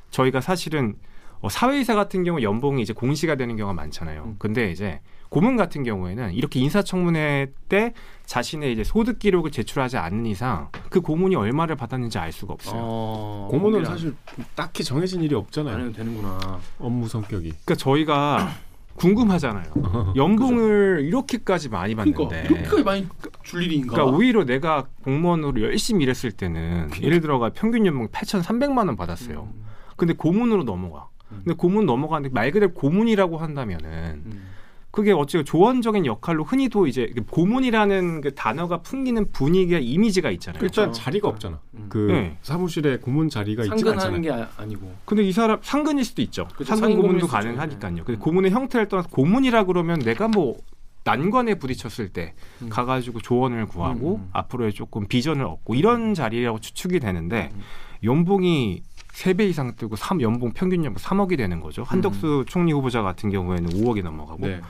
[SPEAKER 2] 저희가 사실은 어, 사회이사 같은 경우 연봉이 이제 공시가 되는 경우가 많잖아요.
[SPEAKER 1] 음.
[SPEAKER 2] 근데 이제 고문 같은 경우에는 이렇게 인사청문회 때 자신의 이제 소득 기록을 제출하지 않는 이상 그 고문이 얼마를 받았는지 알 수가 없어요.
[SPEAKER 1] 어.
[SPEAKER 4] 고문은 사실 딱히 정해진 일이
[SPEAKER 1] 안
[SPEAKER 4] 없잖아요.
[SPEAKER 1] 해도 되는구나.
[SPEAKER 4] 업무 성격이.
[SPEAKER 2] 그러니까 저희가 궁금하잖아요. 연봉을 이렇게까지 많이
[SPEAKER 1] 그러니까
[SPEAKER 2] 받는데.
[SPEAKER 1] 이렇게 많이 줄 일인가?
[SPEAKER 2] 그러니까 오히려 내가 공무원으로 열심히 일했을 때는 예를 들어가 평균 연봉 8,300만 원 받았어요.
[SPEAKER 1] 음.
[SPEAKER 2] 근데 고문으로 넘어가. 근데 고문 넘어가는데 말 그대로 고문이라고 한다면은
[SPEAKER 1] 음.
[SPEAKER 2] 그게 어찌 조언적인 역할로 흔히도 이제 그 고문이라는 그 단어가 풍기는 분위기와 이미지가 있잖아요.
[SPEAKER 4] 일단
[SPEAKER 1] 그렇죠.
[SPEAKER 4] 자리가 없잖아.
[SPEAKER 1] 음.
[SPEAKER 4] 그
[SPEAKER 2] 네.
[SPEAKER 4] 사무실에 고문 자리가 있지
[SPEAKER 1] 상근하는
[SPEAKER 4] 않잖아.
[SPEAKER 1] 게 아, 아니고.
[SPEAKER 2] 근데 이 사람 상근일 수도 있죠.
[SPEAKER 1] 그렇죠.
[SPEAKER 2] 상근 고문도. 가능하니까요. 근데
[SPEAKER 1] 음.
[SPEAKER 2] 고문의 형태를 떠나서 고문이라 그러면 내가 뭐 난관에 부딪혔을 때
[SPEAKER 1] 음.
[SPEAKER 2] 가가지고 조언을 구하고
[SPEAKER 1] 음.
[SPEAKER 2] 앞으로의 조금 비전을 얻고 이런 자리라고 추측이 되는데
[SPEAKER 1] 음.
[SPEAKER 2] 연봉이 세 배 이상 뜨고 삼 연봉 평균 연봉 3억이 되는 거죠. 한덕수 총리 후보자 같은 경우에는 5억이 넘어가고.
[SPEAKER 1] 네.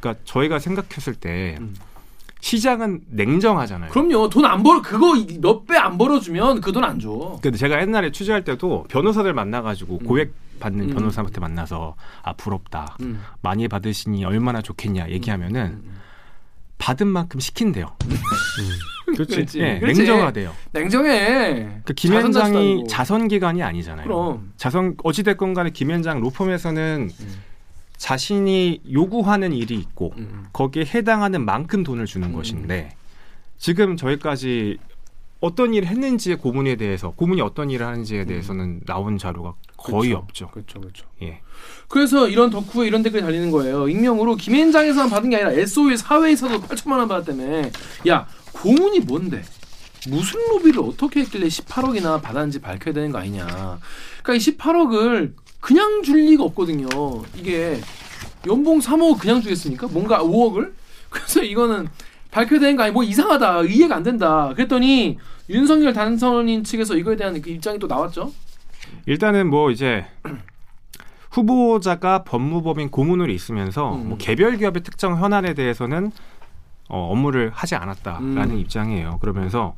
[SPEAKER 2] 그러니까 저희가 생각했을 때
[SPEAKER 1] 음.
[SPEAKER 2] 시장은 냉정하잖아요.
[SPEAKER 1] 그럼요. 돈 안 벌어 그거 몇 배 안 벌어주면 그 돈 안 줘.
[SPEAKER 2] 근데 제가 옛날에 취재할 때도 변호사들 만나가지고
[SPEAKER 1] 음.
[SPEAKER 2] 고액 받는
[SPEAKER 1] 음.
[SPEAKER 2] 변호사한테 만나서 아 부럽다
[SPEAKER 1] 음.
[SPEAKER 2] 많이 받으시니 얼마나 좋겠냐 얘기하면은
[SPEAKER 1] 음.
[SPEAKER 2] 받은 만큼 시킨대요.
[SPEAKER 4] 그렇지.
[SPEAKER 1] 그렇지.
[SPEAKER 2] 예,
[SPEAKER 1] 그렇지.
[SPEAKER 2] 냉정하대요.
[SPEAKER 1] 냉정해.
[SPEAKER 2] 그 김현장이
[SPEAKER 1] 자선자수도
[SPEAKER 2] 자선 기관이 아니잖아요.
[SPEAKER 1] 그럼.
[SPEAKER 2] 자선 어찌 됐건 간에 김현장 로펌에서는
[SPEAKER 1] 음.
[SPEAKER 2] 자신이 요구하는 일이 있고
[SPEAKER 1] 음.
[SPEAKER 2] 거기에 해당하는 만큼 돈을 주는
[SPEAKER 1] 음.
[SPEAKER 2] 것인데 지금 저희까지 어떤 일을 했는지의 고문에 대해서 고문이 어떤 일을 하는지에 대해서는 나온 자료가 거의
[SPEAKER 1] 그렇죠.
[SPEAKER 2] 없죠.
[SPEAKER 1] 그렇죠, 그렇죠.
[SPEAKER 2] 예.
[SPEAKER 1] 그래서 이런 덕후에 이런 댓글이 달리는 거예요. 익명으로 김현장에서만 받은 게 아니라 SOE 사회에서도 8천만 원 받았다며. 야, 고문이 뭔데? 무슨 로비를 어떻게 했길래 18억이나 받았는지 밝혀야 되는 거 아니냐. 그러니까 이 18억을 그냥 줄 리가 없거든요. 이게 연봉 3억 그냥 주겠습니까? 뭔가 5억을? 그래서 이거는 밝혀야 되는 거 아니 뭐 이상하다. 이해가 안 된다. 그랬더니 윤석열 당선인 측에서 이거에 대한 그 입장이 또 나왔죠.
[SPEAKER 2] 일단은 뭐 이제 후보자가 법무법인 고문으로 있으면서
[SPEAKER 1] 음.
[SPEAKER 2] 뭐 개별 기업의 특정 현안에 대해서는 어, 업무를 하지 않았다라는
[SPEAKER 1] 음.
[SPEAKER 2] 입장이에요. 그러면서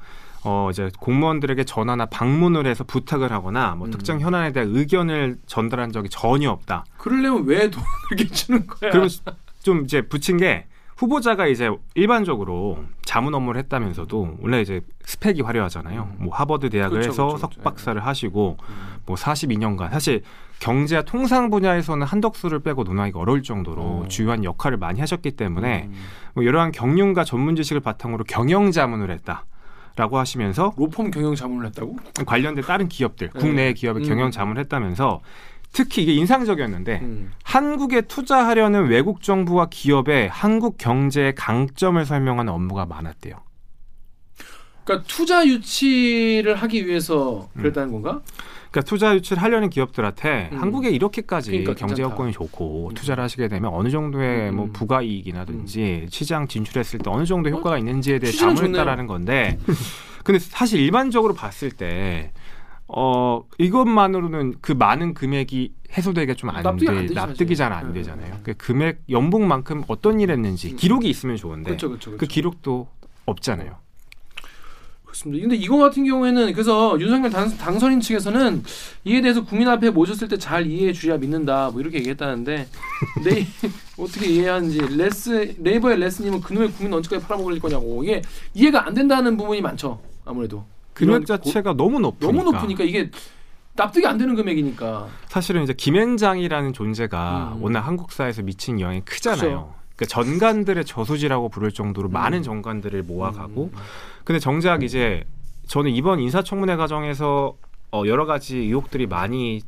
[SPEAKER 2] 어 이제 공무원들에게 전화나 방문을 해서 부탁을 하거나 뭐
[SPEAKER 1] 음.
[SPEAKER 2] 특정 현안에 대한 의견을 전달한 적이 전혀 없다.
[SPEAKER 1] 그러려면 왜 돈을 이렇게 주는 거야?
[SPEAKER 2] 그러면 좀 이제 붙인 게 후보자가 이제 일반적으로 자문 업무를 했다면서도 원래 이제 스펙이 화려하잖아요. 뭐 하버드 대학을
[SPEAKER 1] 그렇죠,
[SPEAKER 2] 해서
[SPEAKER 1] 그렇죠.
[SPEAKER 2] 석박사를 하시고 뭐 42년간 사실 경제와 통상 분야에서는 한덕수를 빼고 논하기가 어려울 정도로
[SPEAKER 1] 어.
[SPEAKER 2] 주요한 역할을 많이 하셨기 때문에
[SPEAKER 1] 음.
[SPEAKER 2] 뭐 이러한 경륜과 전문 지식을 바탕으로 경영 자문을 했다 라고 하시면서
[SPEAKER 1] 로펌 경영 자문을 했다고?
[SPEAKER 2] 관련된 다른 기업들,
[SPEAKER 1] 네.
[SPEAKER 2] 국내 기업의
[SPEAKER 1] 음.
[SPEAKER 2] 경영 자문을 했다면서 특히 이게 인상적이었는데
[SPEAKER 1] 음.
[SPEAKER 2] 한국에 투자하려는 외국 정부와 기업의 한국 경제의 강점을 설명하는 업무가 많았대요.
[SPEAKER 1] 그러니까 투자 유치를 하기 위해서 그랬다는 건가?
[SPEAKER 2] 그러니까 투자 유치를 하려는 기업들한테
[SPEAKER 1] 음.
[SPEAKER 2] 한국에 이렇게까지
[SPEAKER 1] 그러니까
[SPEAKER 2] 경제
[SPEAKER 1] 괜찮다.
[SPEAKER 2] 여건이 좋고
[SPEAKER 1] 음.
[SPEAKER 2] 투자를 하시게 되면 어느 정도의
[SPEAKER 1] 음.
[SPEAKER 2] 뭐 부가 이익이라든지 시장 진출했을 때 어느 정도 효과가 있는지에 대해
[SPEAKER 1] 좋네요.
[SPEAKER 2] 했다라는 건데 근데 사실 일반적으로 봤을 때 어, 이것만으로는 그 많은 금액이 해소되기가 좀 안
[SPEAKER 1] 납득이 안
[SPEAKER 2] 돼.
[SPEAKER 1] 되지,
[SPEAKER 2] 납득이 잘 안
[SPEAKER 1] 사실.
[SPEAKER 2] 되잖아요. 그 금액 연봉만큼 어떤 일 했는지
[SPEAKER 1] 음.
[SPEAKER 2] 기록이 있으면 좋은데
[SPEAKER 1] 그렇죠, 그렇죠,
[SPEAKER 2] 그
[SPEAKER 1] 그렇죠.
[SPEAKER 2] 기록도 없잖아요.
[SPEAKER 1] 그렇습니다. 근데 이거 같은 경우에는 그래서 윤석열 당, 당선인 측에서는 이에 대해서 국민 앞에 모셨을 때 잘 이해해 주셔야 믿는다. 뭐 이렇게 얘기했다는데 내 어떻게 이해하는지 레스 네이버의 레스님은 그놈의 국민 언제까지 팔아먹을 거냐고 이게 이해가 안 된다는 부분이 많죠. 아무래도
[SPEAKER 2] 금액
[SPEAKER 1] 이런 고-
[SPEAKER 2] 자체가 너무 높으니까.
[SPEAKER 1] 너무 높으니까 이게 납득이 안 되는 금액이니까.
[SPEAKER 2] 사실은 이제 김앤장이라는 존재가
[SPEAKER 1] 음.
[SPEAKER 2] 워낙 한국사에서 미친 영향이 크잖아요. 그러니까 전관들의 저수지라고 부를 정도로
[SPEAKER 1] 음.
[SPEAKER 2] 많은 전관들을 모아가고
[SPEAKER 1] 음.
[SPEAKER 2] 근데 정작 이제 저는 이번 인사청문회 과정에서 어, 여러 가지 의혹들이 많이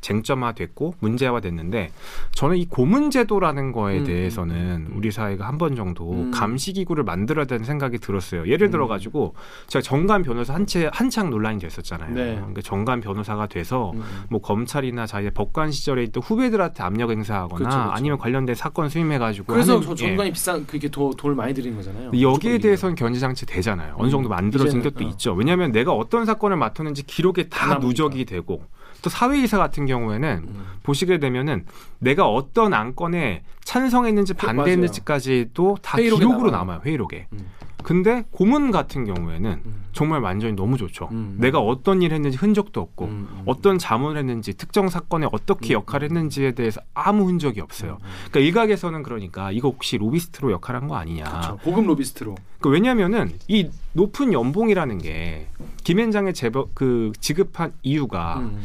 [SPEAKER 2] 쟁점화됐고 문제화됐는데 저는 이 고문제도라는 거에
[SPEAKER 1] 음,
[SPEAKER 2] 대해서는
[SPEAKER 1] 음.
[SPEAKER 2] 우리 사회가 한 번 정도
[SPEAKER 1] 음.
[SPEAKER 2] 감시기구를 만들어야 되는 생각이 들었어요. 예를
[SPEAKER 1] 음.
[SPEAKER 2] 들어 가지고 제가 정관 변호사 한채 한창 논란이 됐었잖아요.
[SPEAKER 1] 네.
[SPEAKER 2] 그러니까 정관 변호사가 돼서
[SPEAKER 1] 음.
[SPEAKER 2] 뭐 검찰이나 자기의 법관 시절에 있던 후배들한테 압력 행사하거나
[SPEAKER 1] 그렇죠, 그렇죠.
[SPEAKER 2] 아니면 관련된 사건 수임해 가지고
[SPEAKER 1] 그래서
[SPEAKER 2] 하는-
[SPEAKER 1] 저
[SPEAKER 2] 예.
[SPEAKER 1] 정관이 비싼 그게 도, 돈을 많이 들이는 거잖아요.
[SPEAKER 2] 여기에 대해서는 견제 장치 되잖아요. 어느
[SPEAKER 1] 음,
[SPEAKER 2] 정도 만들어진
[SPEAKER 1] 이제는,
[SPEAKER 2] 것도
[SPEAKER 1] 어.
[SPEAKER 2] 있죠. 왜냐하면 내가 어떤 사건을 맡았는지 기록에
[SPEAKER 1] 다.
[SPEAKER 2] 누적이 되고 또 사회이사 같은 경우에는
[SPEAKER 1] 음.
[SPEAKER 2] 보시게 되면은 내가 어떤 안건에 찬성했는지
[SPEAKER 1] 그-
[SPEAKER 2] 반대했는지까지도 다 기록으로
[SPEAKER 1] 남아요.
[SPEAKER 2] 남아요. 회의록에.
[SPEAKER 1] 음.
[SPEAKER 2] 근데 고문 같은 경우에는
[SPEAKER 1] 음.
[SPEAKER 2] 정말 완전히 너무 좋죠.
[SPEAKER 1] 음.
[SPEAKER 2] 내가 어떤 일 했는지 흔적도 없고
[SPEAKER 1] 음, 음.
[SPEAKER 2] 어떤 자문을 했는지 특정 사건에 어떻게
[SPEAKER 1] 음.
[SPEAKER 2] 역할을 했는지에 대해서 아무 흔적이 없어요. 그러니까 일각에서는 그러니까 이거 혹시 로비스트로 역할한 거 아니냐.
[SPEAKER 1] 그렇죠. 고급 로비스트로.
[SPEAKER 2] 그 왜냐면은 이 높은 연봉이라는 게 김앤장이 제법 그 지급한 이유가
[SPEAKER 1] 음.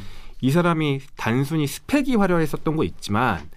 [SPEAKER 2] 이 사람이 단순히 스펙이 화려했었던 거 있지만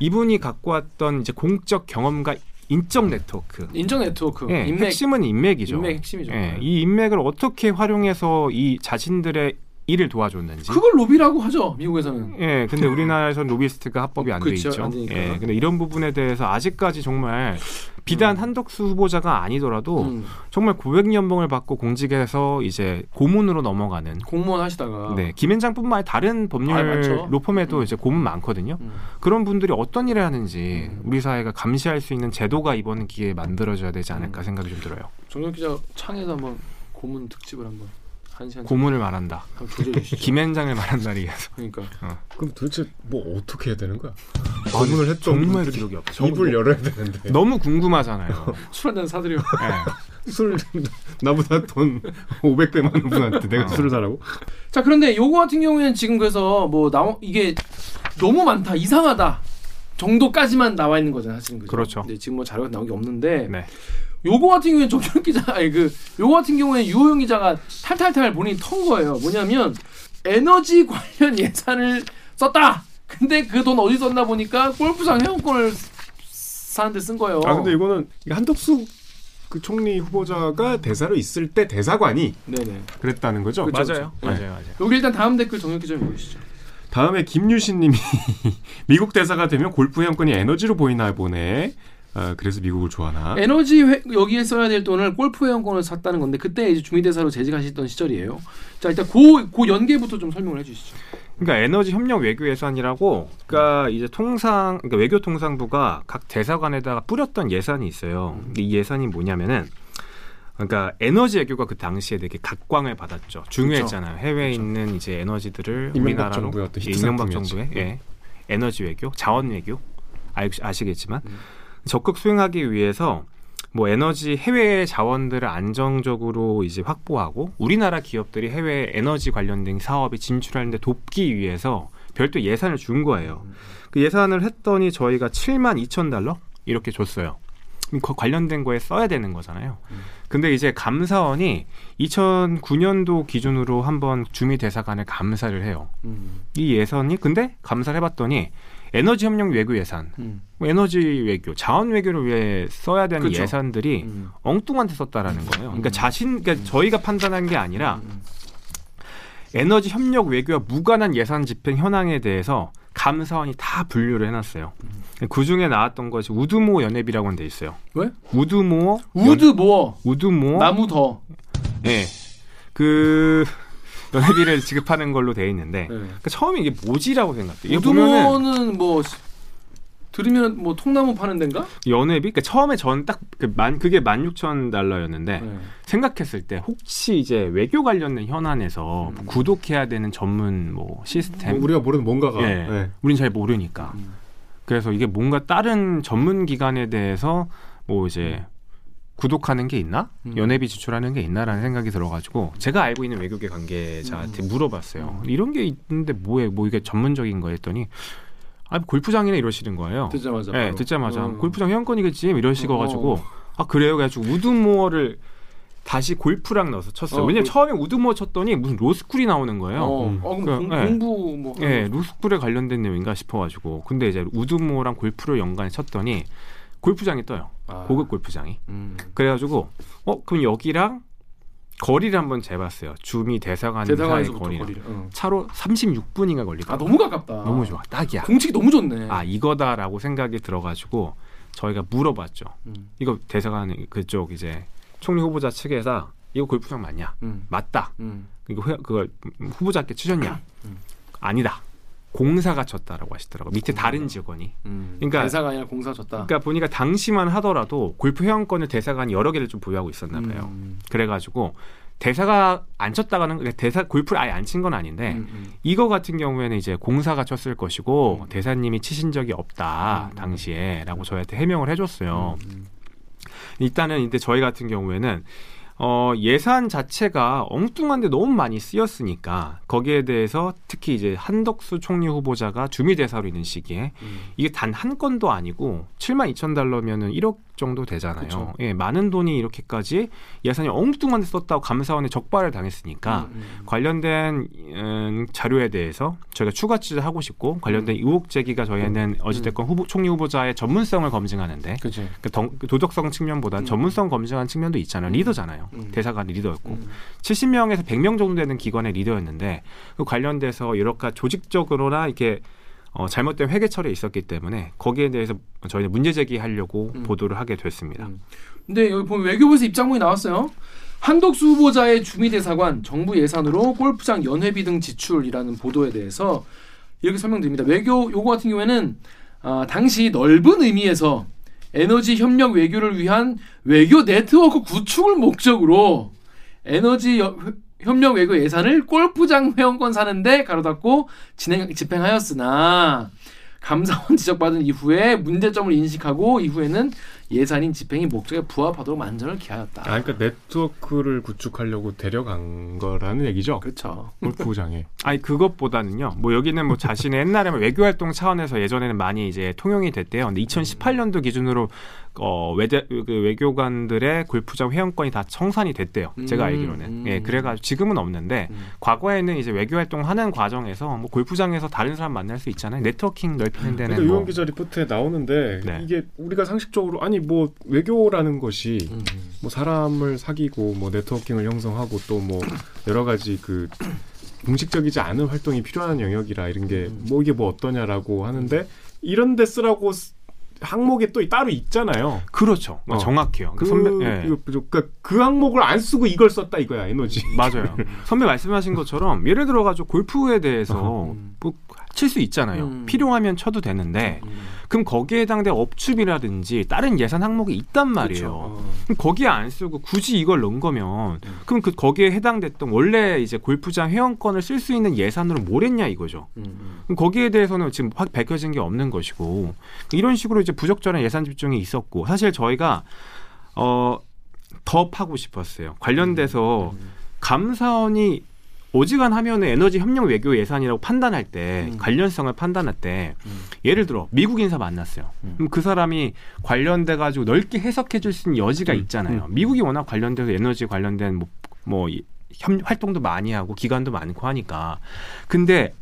[SPEAKER 2] 이분이 갖고 왔던 이제 공적 경험과 인적 네트워크.
[SPEAKER 1] 인적 네트워크,
[SPEAKER 2] 예,
[SPEAKER 1] 인맥,
[SPEAKER 2] 핵심은 인맥이죠.
[SPEAKER 1] 인맥 핵심이죠.
[SPEAKER 2] 예, 이 인맥을 어떻게 활용해서 이 자신들의 일을 도와줬는지.
[SPEAKER 1] 그걸 로비라고 하죠 미국에서는.
[SPEAKER 2] 예, 근데 우리나라에서는 로비스트가 합법이 안돼
[SPEAKER 1] 그쵸,
[SPEAKER 2] 있죠.
[SPEAKER 1] 안.
[SPEAKER 2] 예, 근데 이런 부분에 대해서 아직까지 정말 비단 한덕수 후보자가 아니더라도
[SPEAKER 1] 음.
[SPEAKER 2] 정말 고액 연봉을 받고 공직에서 이제 고문으로 넘어가는
[SPEAKER 1] 공무원 하시다가.
[SPEAKER 2] 네 김현장뿐만 아니라 다른 법률
[SPEAKER 1] 아.
[SPEAKER 2] 로펌에도
[SPEAKER 1] 음.
[SPEAKER 2] 이제 고문 많거든요.
[SPEAKER 1] 음.
[SPEAKER 2] 그런 분들이 어떤 일을 하는지
[SPEAKER 1] 음.
[SPEAKER 2] 우리 사회가 감시할 수 있는 제도가 이번 기회에 만들어져야 되지 않을까
[SPEAKER 1] 음.
[SPEAKER 2] 생각이 좀 들어요.
[SPEAKER 1] 정영 기자 창에서 한번 고문 특집을 한번
[SPEAKER 2] 고문을 말한다. 김현장을 말한 날이 위해서
[SPEAKER 1] 그러니까
[SPEAKER 4] 그럼 도대체 뭐 어떻게 해야 되는 거야? 고문을 했던
[SPEAKER 2] 정말 기록이 없죠.
[SPEAKER 4] 입을 열어야 되는데
[SPEAKER 2] 너무 궁금하잖아요.
[SPEAKER 1] 술 한잔 사드려.
[SPEAKER 2] 예.
[SPEAKER 4] 술 나보다 돈 500배 많은 분한테 내가
[SPEAKER 2] 어.
[SPEAKER 4] 술을 사라고?
[SPEAKER 1] 자 그런데 요거 같은 경우에는 지금 그래서 뭐 나오 이게 너무 많다 이상하다 정도까지만 나와 있는 거잖아요 사실은 그죠?
[SPEAKER 2] 그렇죠.
[SPEAKER 1] 근데 지금 뭐 자료가 나온 게 없는데
[SPEAKER 2] 네.
[SPEAKER 1] 요거 같은 경우에는 정현 기자 아니 그 요거 같은 경우에 유호영 기자가 탈탈탈 본인이 턴 거예요 뭐냐면 에너지 관련 예산을 썼다 근데 그 돈 어디 썼나 보니까 골프장 회원권을 사는데 쓴 거예요
[SPEAKER 4] 아 근데 이거는 한덕수 그 총리 후보자가 대사로 있을 때 대사관이
[SPEAKER 1] 네네
[SPEAKER 4] 그랬다는 거죠?
[SPEAKER 1] 그쵸,
[SPEAKER 2] 맞아요.
[SPEAKER 1] 그쵸.
[SPEAKER 2] 맞아요. 맞아요.
[SPEAKER 1] 여기 일단 다음 댓글 정현 기자 좀 보시죠
[SPEAKER 4] 다음에 김유신님이 미국 대사가 되면 골프 회원권이 에너지로 보이나 보네. 아, 그래서 미국을 좋아하나?
[SPEAKER 1] 에너지 회, 여기에 써야 될 돈을 골프 회원권을 샀다는 건데 그때 이제 주미대사로 재직하셨던 시절이에요. 자 일단 고, 고 연계부터 좀 설명을 해주시죠.
[SPEAKER 2] 그러니까 에너지 협력 외교 예산이라고 그러니까 이제 통상 그러니까 외교 통상부가 각 대사관에다가 뿌렸던 예산이 있어요. 근데 이 예산이 뭐냐면은 그러니까 에너지 외교가 그 당시에 되게 각광을 받았죠. 중요했잖아요. 해외에
[SPEAKER 1] 그렇죠.
[SPEAKER 2] 있는 이제 에너지들을
[SPEAKER 4] 이명박
[SPEAKER 2] 우리나라로
[SPEAKER 4] 정부의 어떤
[SPEAKER 2] 예,
[SPEAKER 4] 히트
[SPEAKER 2] 이명박. 정부의 예. 에너지 외교, 자원 외교 알, 아시겠지만
[SPEAKER 1] 음.
[SPEAKER 2] 적극 수행하기 위해서 뭐 에너지 해외 자원들을 안정적으로 이제 확보하고 우리나라 기업들이 해외 에너지 관련된 사업에 진출하는데 돕기 위해서 별도 예산을 준 거예요. 그 예산을 했더니 저희가 7만 2천 달러 이렇게 줬어요. 그 관련된 거에 써야 되는 거잖아요. 근데 이제 감사원이 2009년도 기준으로 한번 주미 대사관을 감사를 해요.
[SPEAKER 1] 음.
[SPEAKER 2] 이 예산이 근데 감사를 해봤더니 에너지 협력 외교 예산,
[SPEAKER 1] 음.
[SPEAKER 2] 뭐 에너지 외교, 자원 외교를 위해 써야 되는
[SPEAKER 1] 그쵸.
[SPEAKER 2] 예산들이
[SPEAKER 1] 음.
[SPEAKER 2] 엉뚱한 데 썼다라는 거예요. 그러니까
[SPEAKER 1] 음.
[SPEAKER 2] 자신, 그러니까 저희가 판단한 게 아니라
[SPEAKER 1] 음.
[SPEAKER 2] 에너지 협력 외교와 무관한 예산 집행 현황에 대해서 감사원이 다 분류를 해놨어요. 그 중에 나왔던 것이 우드모어 연회비라고 돼 있어요.
[SPEAKER 1] 왜?
[SPEAKER 2] 우드모어
[SPEAKER 1] wood more
[SPEAKER 2] 우드모어
[SPEAKER 1] 나무 더.
[SPEAKER 2] 예. 그 연회비를 지급하는 걸로 돼 있는데
[SPEAKER 1] 네.
[SPEAKER 2] 그러니까 처음에 이게 뭐지라고 생각돼요.
[SPEAKER 1] 우드모어는 뭐 들으면 뭐 통나무 파는 데인가?
[SPEAKER 2] 연회비 그러니까 처음에 전딱그만 그게 16,000달러였는데
[SPEAKER 1] 네.
[SPEAKER 2] 생각했을 때 혹시 이제 외교 관련된 현안에서
[SPEAKER 1] 음.
[SPEAKER 2] 구독해야 되는 전문 뭐 시스템
[SPEAKER 4] 뭐 우리가 모르는 뭔가가
[SPEAKER 2] 예.
[SPEAKER 4] 예.
[SPEAKER 2] 우린 잘 모르니까.
[SPEAKER 1] 음.
[SPEAKER 2] 그래서 이게 뭔가 다른 전문 기관에 대해서 뭐 이제 구독하는 게 있나?
[SPEAKER 1] 음.
[SPEAKER 2] 연회비 지출하는 게 있나라는 생각이 들어가지고 제가 알고 있는 외국계 관계자한테 물어봤어요. 이런 게 있는데 뭐에 뭐 이게 전문적인 거 했더니 아 골프장이나 이러시는 거예요.
[SPEAKER 1] 듣자마자.
[SPEAKER 2] 네,
[SPEAKER 1] 바로.
[SPEAKER 2] 듣자마자
[SPEAKER 1] 어.
[SPEAKER 2] 골프장 회원권이겠지 이러시고 가지고
[SPEAKER 1] 어.
[SPEAKER 2] 아 그래요? 그래가지고 우드모어를 다시 골프랑 넣어서 쳤어요.
[SPEAKER 1] 어,
[SPEAKER 2] 왜냐면
[SPEAKER 1] 골-
[SPEAKER 2] 처음에 우드모어 쳤더니 무슨 로스쿨이 나오는 거예요.
[SPEAKER 1] 어,
[SPEAKER 4] 음.
[SPEAKER 1] 어, 그럼
[SPEAKER 2] 그,
[SPEAKER 1] 공,
[SPEAKER 2] 예.
[SPEAKER 1] 공부 뭐.
[SPEAKER 2] 예, 루스쿨에 관련된 내용인가 싶어가지고 근데 이제 우드모어랑 골프를 연관해 쳤더니 골프장이 떠요.
[SPEAKER 1] 아.
[SPEAKER 2] 고급 골프장이.
[SPEAKER 1] 음.
[SPEAKER 2] 그래가지고 어 그럼 여기랑 거리를 한번 재봤어요. 주미 대사관
[SPEAKER 1] 대사관에서부터
[SPEAKER 2] 거리랑
[SPEAKER 1] 거리를. 어.
[SPEAKER 2] 차로 36분인가 걸리고
[SPEAKER 1] 아 너무 가깝다.
[SPEAKER 2] 너무 좋아 딱이야.
[SPEAKER 1] 공식이 너무 좋네.
[SPEAKER 2] 아 이거다라고 생각이 들어가지고 저희가 물어봤죠.
[SPEAKER 1] 음.
[SPEAKER 2] 이거 대사관 그쪽 이제 총리 후보자 측에서 이거 골프장 맞냐?
[SPEAKER 1] 음.
[SPEAKER 2] 맞다.
[SPEAKER 1] 음.
[SPEAKER 2] 이거 회- 그걸 후보자께 치셨냐?
[SPEAKER 1] 음.
[SPEAKER 2] 아니다. 공사가 쳤다라고 하시더라고. 밑에 다른 직원이.
[SPEAKER 1] 음.
[SPEAKER 2] 그러니까-
[SPEAKER 1] 대사관이랑 공사 줬다.
[SPEAKER 2] 그러니까 보니까 당시만 하더라도 골프 회원권을 대사관이 여러 개를 좀 보유하고 있었나 봐요.
[SPEAKER 1] 음.
[SPEAKER 2] 그래가지고 대사가 안 쳤다가는 그러니까 대사 골프를 아예 안 친 건 아닌데
[SPEAKER 1] 음, 음.
[SPEAKER 2] 이거 같은 경우에는 이제 공사가 쳤을 것이고
[SPEAKER 1] 음.
[SPEAKER 2] 대사님이 치신 적이 없다
[SPEAKER 1] 음.
[SPEAKER 2] 당시에라고 저희한테 해명을 해줬어요.
[SPEAKER 1] 음.
[SPEAKER 2] 일단은 이제 저희 같은 경우에는 어, 예산 자체가 엉뚱한데 너무 많이 쓰였으니까 거기에 대해서 특히 이제 한덕수 총리 후보자가 주미 대사로 있는 시기에
[SPEAKER 1] 음.
[SPEAKER 2] 이게 단 한 건도 아니고 7만 2천 달러면은 1억 정도 되잖아요.
[SPEAKER 1] 그쵸.
[SPEAKER 2] 예, 많은 돈이 이렇게까지 예산이 엉뚱한 데 썼다고 감사원에 적발을 당했으니까
[SPEAKER 1] 음, 음.
[SPEAKER 2] 관련된 음, 자료에 대해서 저희가 추가 취재하고 싶고 관련된 의혹 제기가 저희는 어찌됐건 후보, 총리 후보자의 전문성을 검증하는데. 그 덩- 그 도덕성 측면보다
[SPEAKER 1] 음.
[SPEAKER 2] 전문성 검증한 측면도 있잖아요. 리더잖아요.
[SPEAKER 1] 음.
[SPEAKER 2] 대사관 리더였고
[SPEAKER 1] 음.
[SPEAKER 2] 70명에서 100명 정도 되는 기관의 리더였는데 그 관련돼서 여러 가지 조직적으로나 이렇게 어, 잘못된 회계 처리에 있었기 때문에 거기에 대해서 저희는 문제 제기하려고
[SPEAKER 1] 음.
[SPEAKER 2] 보도를 하게 됐습니다.
[SPEAKER 1] 음. 근데 여기 보면 외교부에서 입장문이 나왔어요. 한덕수 후보자의 주미대사관 정부 예산으로 골프장 연회비 등 지출이라는 보도에 대해서 이렇게 설명드립니다. 외교 요거 같은 경우에는 아, 당시 넓은 의미에서 에너지 협력 외교를 위한 외교 네트워크 구축을 목적으로 에너지 여- 협력 외교 예산을 골프장 회원권 사는데 가로닫고 진행 집행하였으나 감사원 지적받은 이후에 문제점을 인식하고 이후에는 예산인 집행이 목적에 부합하도록 만전을 기하였다.
[SPEAKER 4] 아, 그러니까 네트워크를 구축하려고 데려간 거라는 얘기죠.
[SPEAKER 1] 그렇죠.
[SPEAKER 4] 골프장에.
[SPEAKER 2] 아니 그것보다는요. 뭐 여기는 뭐 자신의 옛날에 뭐 외교 활동 차원에서 예전에는 많이 이제 통용이 됐대요. 근데 2018년도 기준으로 어 외대 그 외교관들의 골프장 회원권이 다 청산이 됐대요. 제가
[SPEAKER 1] 음,
[SPEAKER 2] 알기로는.
[SPEAKER 1] 음.
[SPEAKER 2] 예, 그래가지고 지금은 없는데
[SPEAKER 1] 음.
[SPEAKER 2] 과거에는 이제 외교 활동하는 과정에서 뭐 골프장에서 다른 사람 만날 수 있잖아요. 네트워킹 넓히는 데는
[SPEAKER 4] 그러니까
[SPEAKER 2] 뭐
[SPEAKER 4] 유원 기자 리포트에 나오는데
[SPEAKER 2] 네.
[SPEAKER 4] 이게 우리가 상식적으로 아니 뭐 외교라는 것이
[SPEAKER 1] 음.
[SPEAKER 4] 뭐 사람을 사귀고 뭐 네트워킹을 형성하고 또 뭐 여러 가지 그 공식적이지 않은 활동이 필요한 영역이라 이런 게 뭐 이게 뭐 어떠냐라고 하는데 이런 데 쓰라고 쓰- 항목에 또 따로 있잖아요.
[SPEAKER 2] 그렇죠.
[SPEAKER 4] 어.
[SPEAKER 2] 정확해요.
[SPEAKER 4] 그,
[SPEAKER 2] 선배, 예.
[SPEAKER 4] 그, 그러니까 그 항목을 안 쓰고 이걸 썼다 이거야 에너지.
[SPEAKER 2] 맞아요. 선배 말씀하신 것처럼 예를 들어가지고 골프에 대해서
[SPEAKER 1] 음.
[SPEAKER 2] 뭐 칠 수 있잖아요.
[SPEAKER 1] 음.
[SPEAKER 2] 필요하면 쳐도 되는데
[SPEAKER 1] 음.
[SPEAKER 2] 그럼 거기에 해당된 업축이라든지 다른 예산 항목이 있단 말이에요.
[SPEAKER 1] 그쵸. 어.
[SPEAKER 2] 그럼 거기에 안 쓰고 굳이 이걸 넣은 거면
[SPEAKER 1] 음.
[SPEAKER 2] 그럼 그 거기에 해당됐던 원래 이제 골프장 회원권을 쓸 수 있는 예산으로 뭘 했냐 이거죠.
[SPEAKER 1] 음, 음.
[SPEAKER 2] 그럼 거기에 대해서는 지금 확 밝혀진 게 없는 것이고 이런 식으로 이제 부적절한 예산 집중이 있었고 사실 저희가 어더 파고 싶었어요. 관련돼서
[SPEAKER 1] 음.
[SPEAKER 2] 감사원이 어지간 하면 에너지 협력 외교 예산이라고 판단할 때
[SPEAKER 1] 음.
[SPEAKER 2] 관련성을 판단할 때
[SPEAKER 1] 음.
[SPEAKER 2] 예를 들어 미국 인사 만났어요.
[SPEAKER 1] 음.
[SPEAKER 2] 그럼 그 사람이 관련돼 가지고 넓게 해석해 줄 수 있는 여지가 있잖아요. 미국이 워낙 관련돼서 에너지 관련된 뭐, 뭐 이- 협, 활동도 많이 하고 기관도 많고 하니까 근데